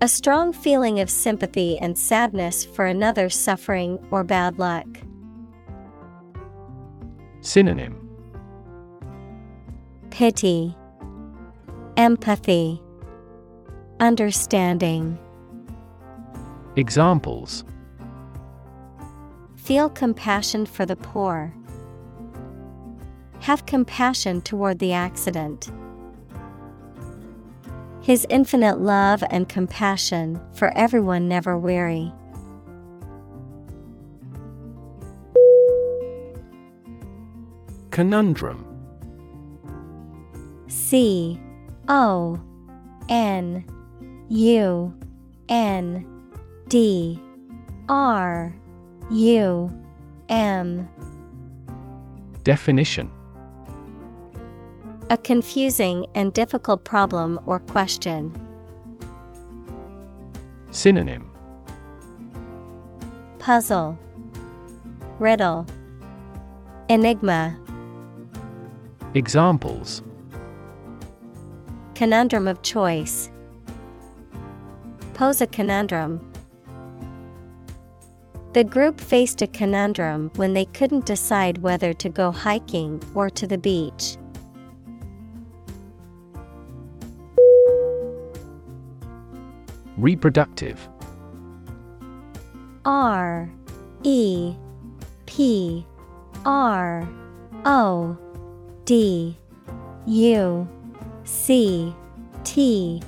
A strong feeling of sympathy and sadness for another's suffering or bad luck. Synonym Pity, Empathy, Understanding. Examples Feel compassion for the poor. Have compassion toward the accident. His infinite love and compassion for everyone never weary. Conundrum. C O N U N D R U M. Definition A confusing and difficult problem or question. Synonym Puzzle, Riddle, Enigma, Examples Conundrum of choice. Pose a conundrum. The group faced a conundrum when they couldn't decide whether to go hiking or to the beach. Reproductive. R E P R O D U C T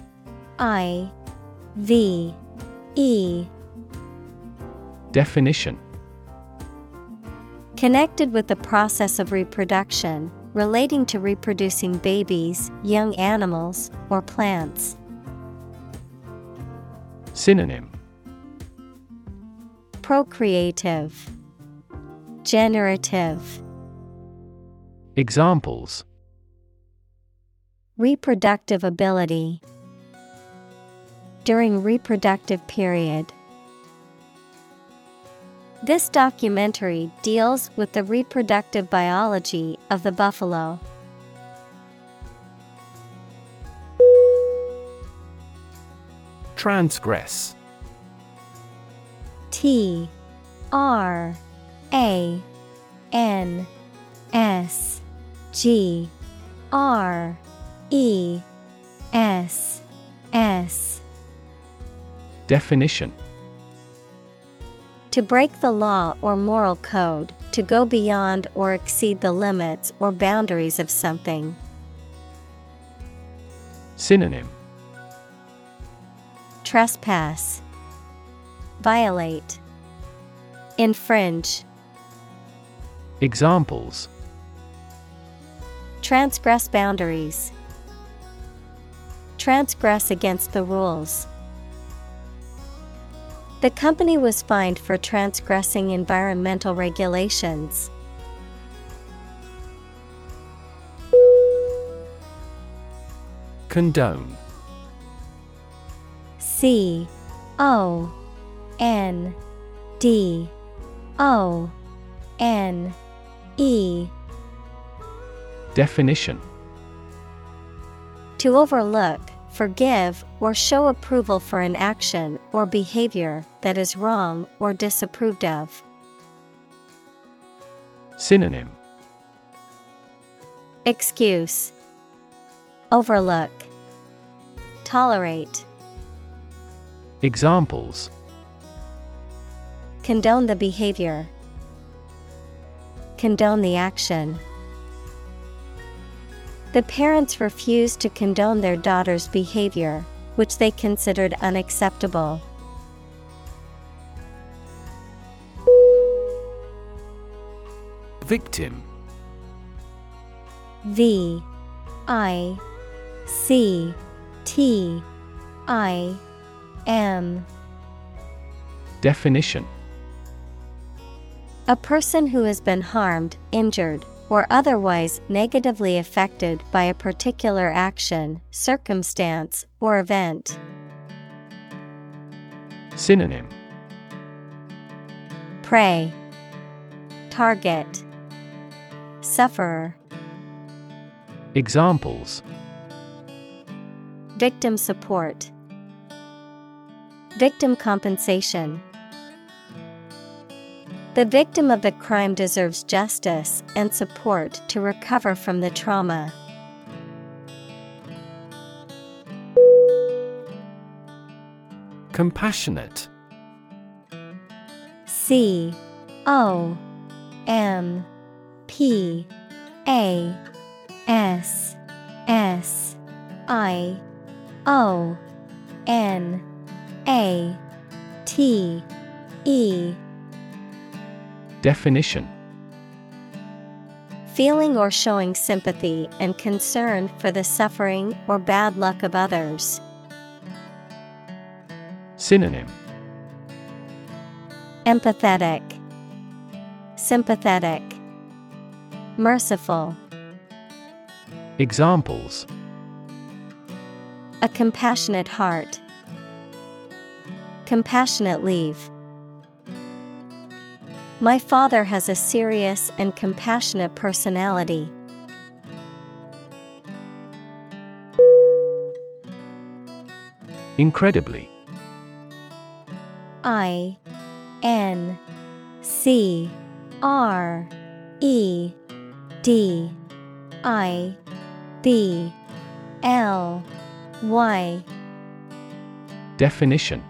I V E. Definition. Connected with the process of reproduction, relating to reproducing babies, young animals, or plants. Synonym Procreative, Generative, Examples Reproductive ability. During reproductive period. This documentary deals with the reproductive biology of the buffalo. Transgress. T R A N S G R E S S. Definition. To break the law or moral code, to go beyond or exceed the limits or boundaries of something. Synonym Trespass, Violate, Infringe. Examples Transgress boundaries. Transgress against the rules. The company was fined for transgressing environmental regulations. Condone C O N D O N E. Definition. To overlook, forgive, or show approval for an action or behavior that is wrong or disapproved of. Synonym. Excuse. Overlook. Tolerate Examples Condone the behavior. Condone the action. The parents refused to condone their daughter's behavior, which they considered unacceptable. Victim V I C T I M. Definition. A person who has been harmed, injured, or otherwise negatively affected by a particular action, circumstance, or event. Synonym. Prey, Target, Sufferer, Examples. Victim support, Victim compensation. The victim of the crime deserves justice and support to recover from the trauma. Compassionate C O M P A S S I O N A T E Definition Feeling or showing sympathy and concern for the suffering or bad luck of others. Synonym Empathetic, Sympathetic, Merciful. Examples A compassionate heart. Compassionate leave. My father has a serious and compassionate personality. Incredibly I N C R E D I B L Y Definition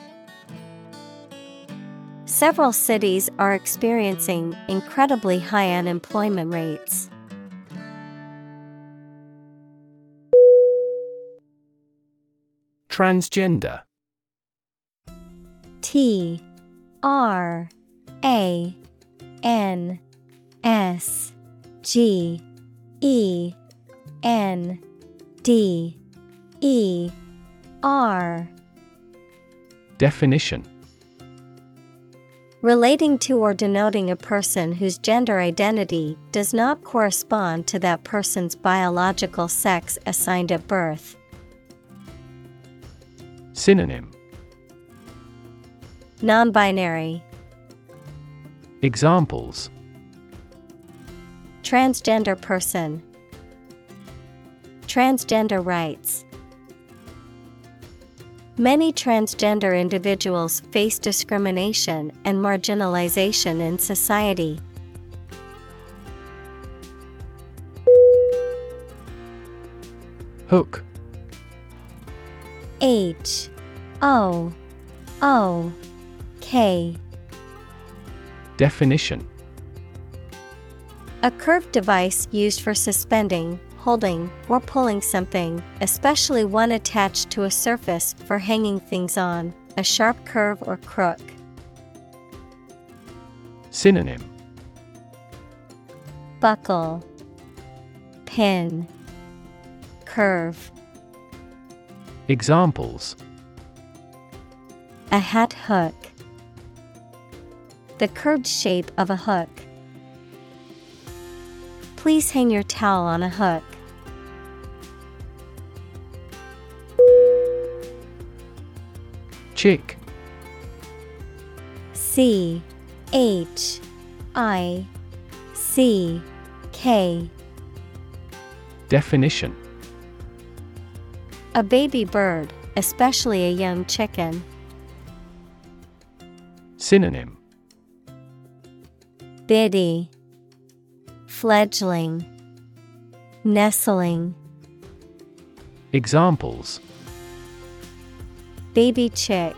Several cities are experiencing incredibly high unemployment rates. Transgender. T R A N S G E N D E R. Definition Relating to or denoting a person whose gender identity does not correspond to that person's biological sex assigned at birth. Synonym Non binary, Examples Transgender person, Transgender rights. Many transgender individuals face discrimination and marginalization in society. Hook. H. O. O. K. Definition. A curved device used for suspending, holding, or pulling something, especially one attached to a surface for hanging things on, a sharp curve or crook. Synonym Buckle, Pin, Curve. Examples A hat hook. The curved shape of a hook. Please hang your towel on a hook. Chick. C H I C K. Definition. A baby bird, especially a young chicken. Synonym. Biddy Fledgling Nestling. Examples. Baby chick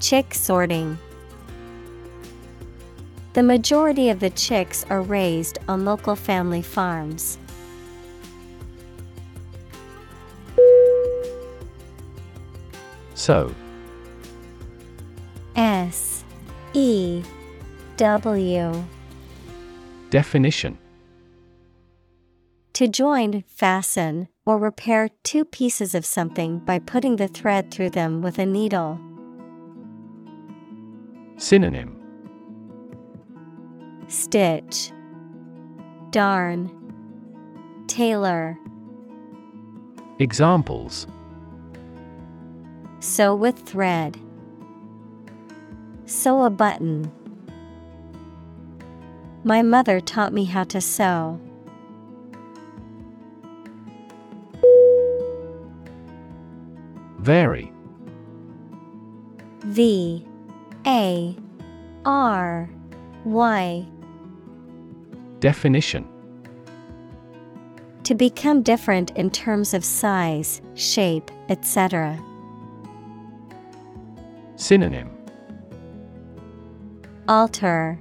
Chick sorting. The majority of the chicks are raised on local family farms. Sew S E W Definition To join, fasten, or repair two pieces of something by putting the thread through them with a needle. Synonym Stitch, Darn, Tailor. Examples Sew with thread. Sew a button. My mother taught me how to sew. Vary V. A. R. Y. Definition. To become different in terms of size, shape, etc. Synonym. Alter,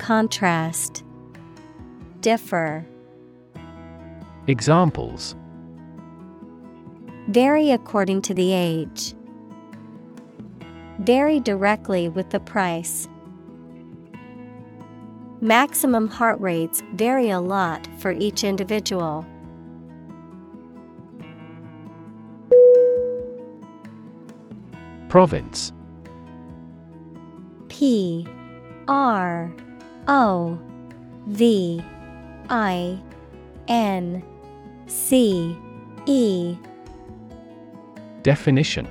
Contrast, Differ. Examples Vary according to the age. Vary directly with the price. Maximum heart rates vary a lot for each individual. Province P R O V I N C E. Definition.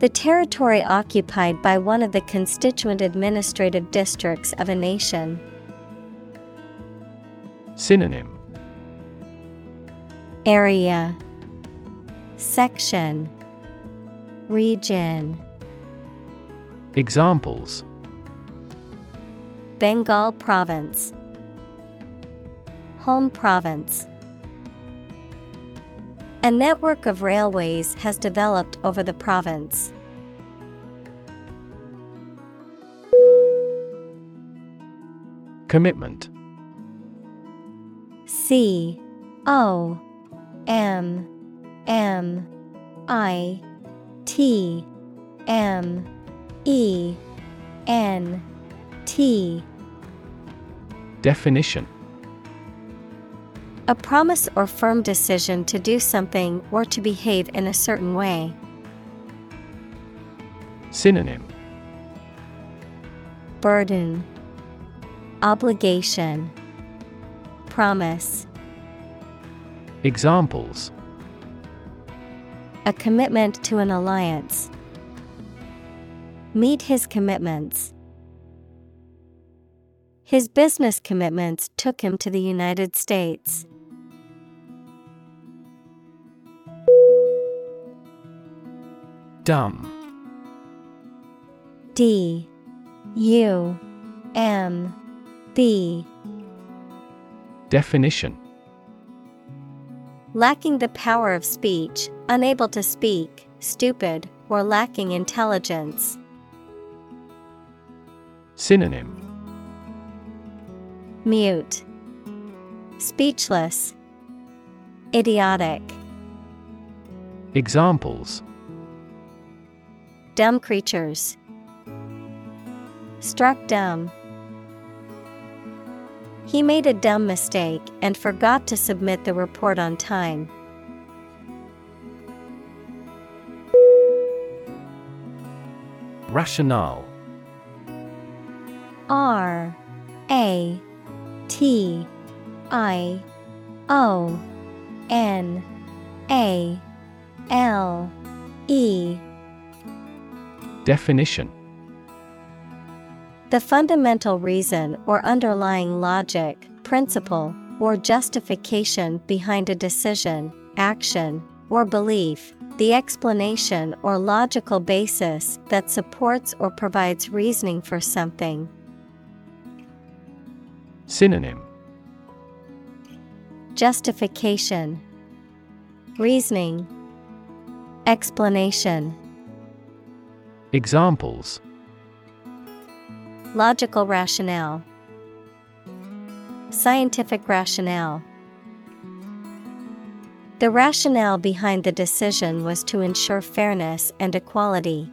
The territory occupied by one of the constituent administrative districts of a nation. Synonym. Area. Section. Region. Examples Bengal Province. Home Province. A network of railways has developed over the province. Commitment. C O M M I T M E N T Definition A promise or firm decision to do something or to behave in a certain way. Synonym Burden Obligation Promise Examples A commitment to an alliance. Meet his commitments. His business commitments took him to the United States. Dumb. D. U. M. B. Definition. Lacking the power of speech, unable to speak, stupid, or lacking intelligence. Synonym Mute, Speechless, Idiotic, Examples Dumb creatures. Struck dumb. He made a dumb mistake and forgot to submit the report on time. Rationale R A T I O N A L E Definition The fundamental reason or underlying logic, principle, or justification behind a decision, action, or belief, the explanation or logical basis that supports or provides reasoning for something. Synonym. Justification, Reasoning, Explanation, Examples. Logical rationale, Scientific rationale. The rationale behind the decision was to ensure fairness and equality.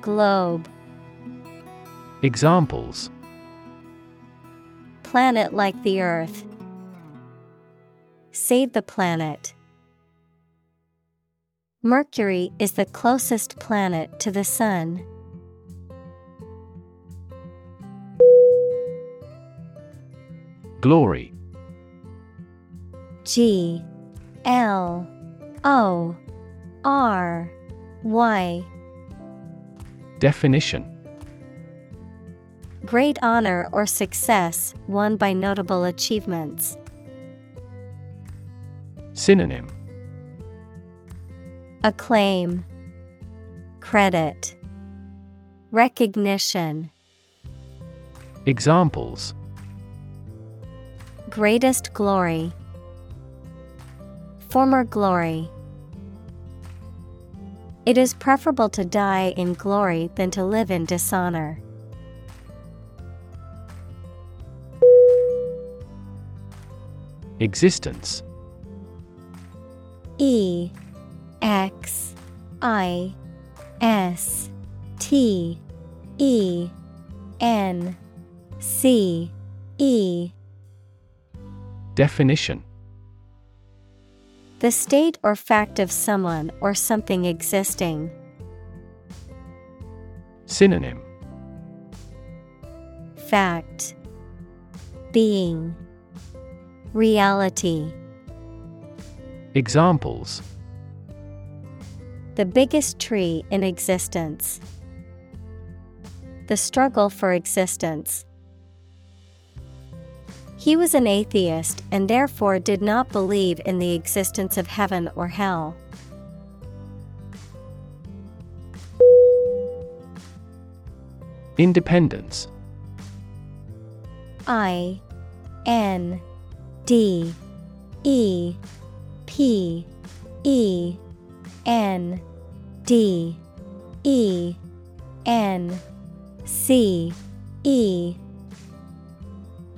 Globe, Examples Planet like the Earth. Save the planet. Mercury is the closest planet to the Sun. Glory G L O R Y. Definition Great honor or success won by notable achievements. Synonym Acclaim, Credit, Recognition. Examples Greatest glory. Former glory. It is preferable to die in glory than to live in dishonor. Existence. E X I S T E N C E. Definition The state or fact of someone or something existing. Synonym Fact Being Reality Examples The biggest tree in existence. The struggle for existence. He was an atheist and therefore did not believe in the existence of heaven or hell. Independence I N D E P E N D E N C E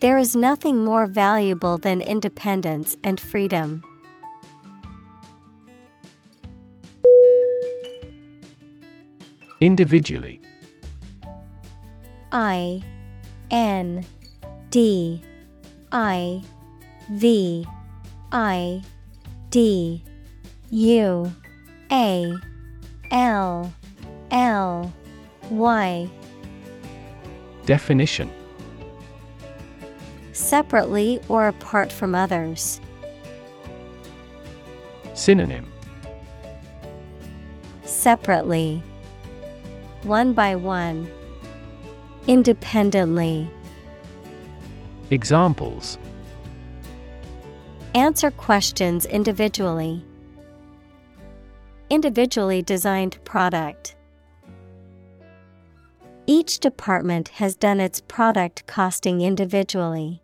There is nothing more valuable than independence and freedom. Individually. I N D I V I D U A L L Y. Definition Separately or apart from others. Synonym Separately. One by one. Independently. Examples Answer questions individually. Individually designed product. Each department has done its product costing individually.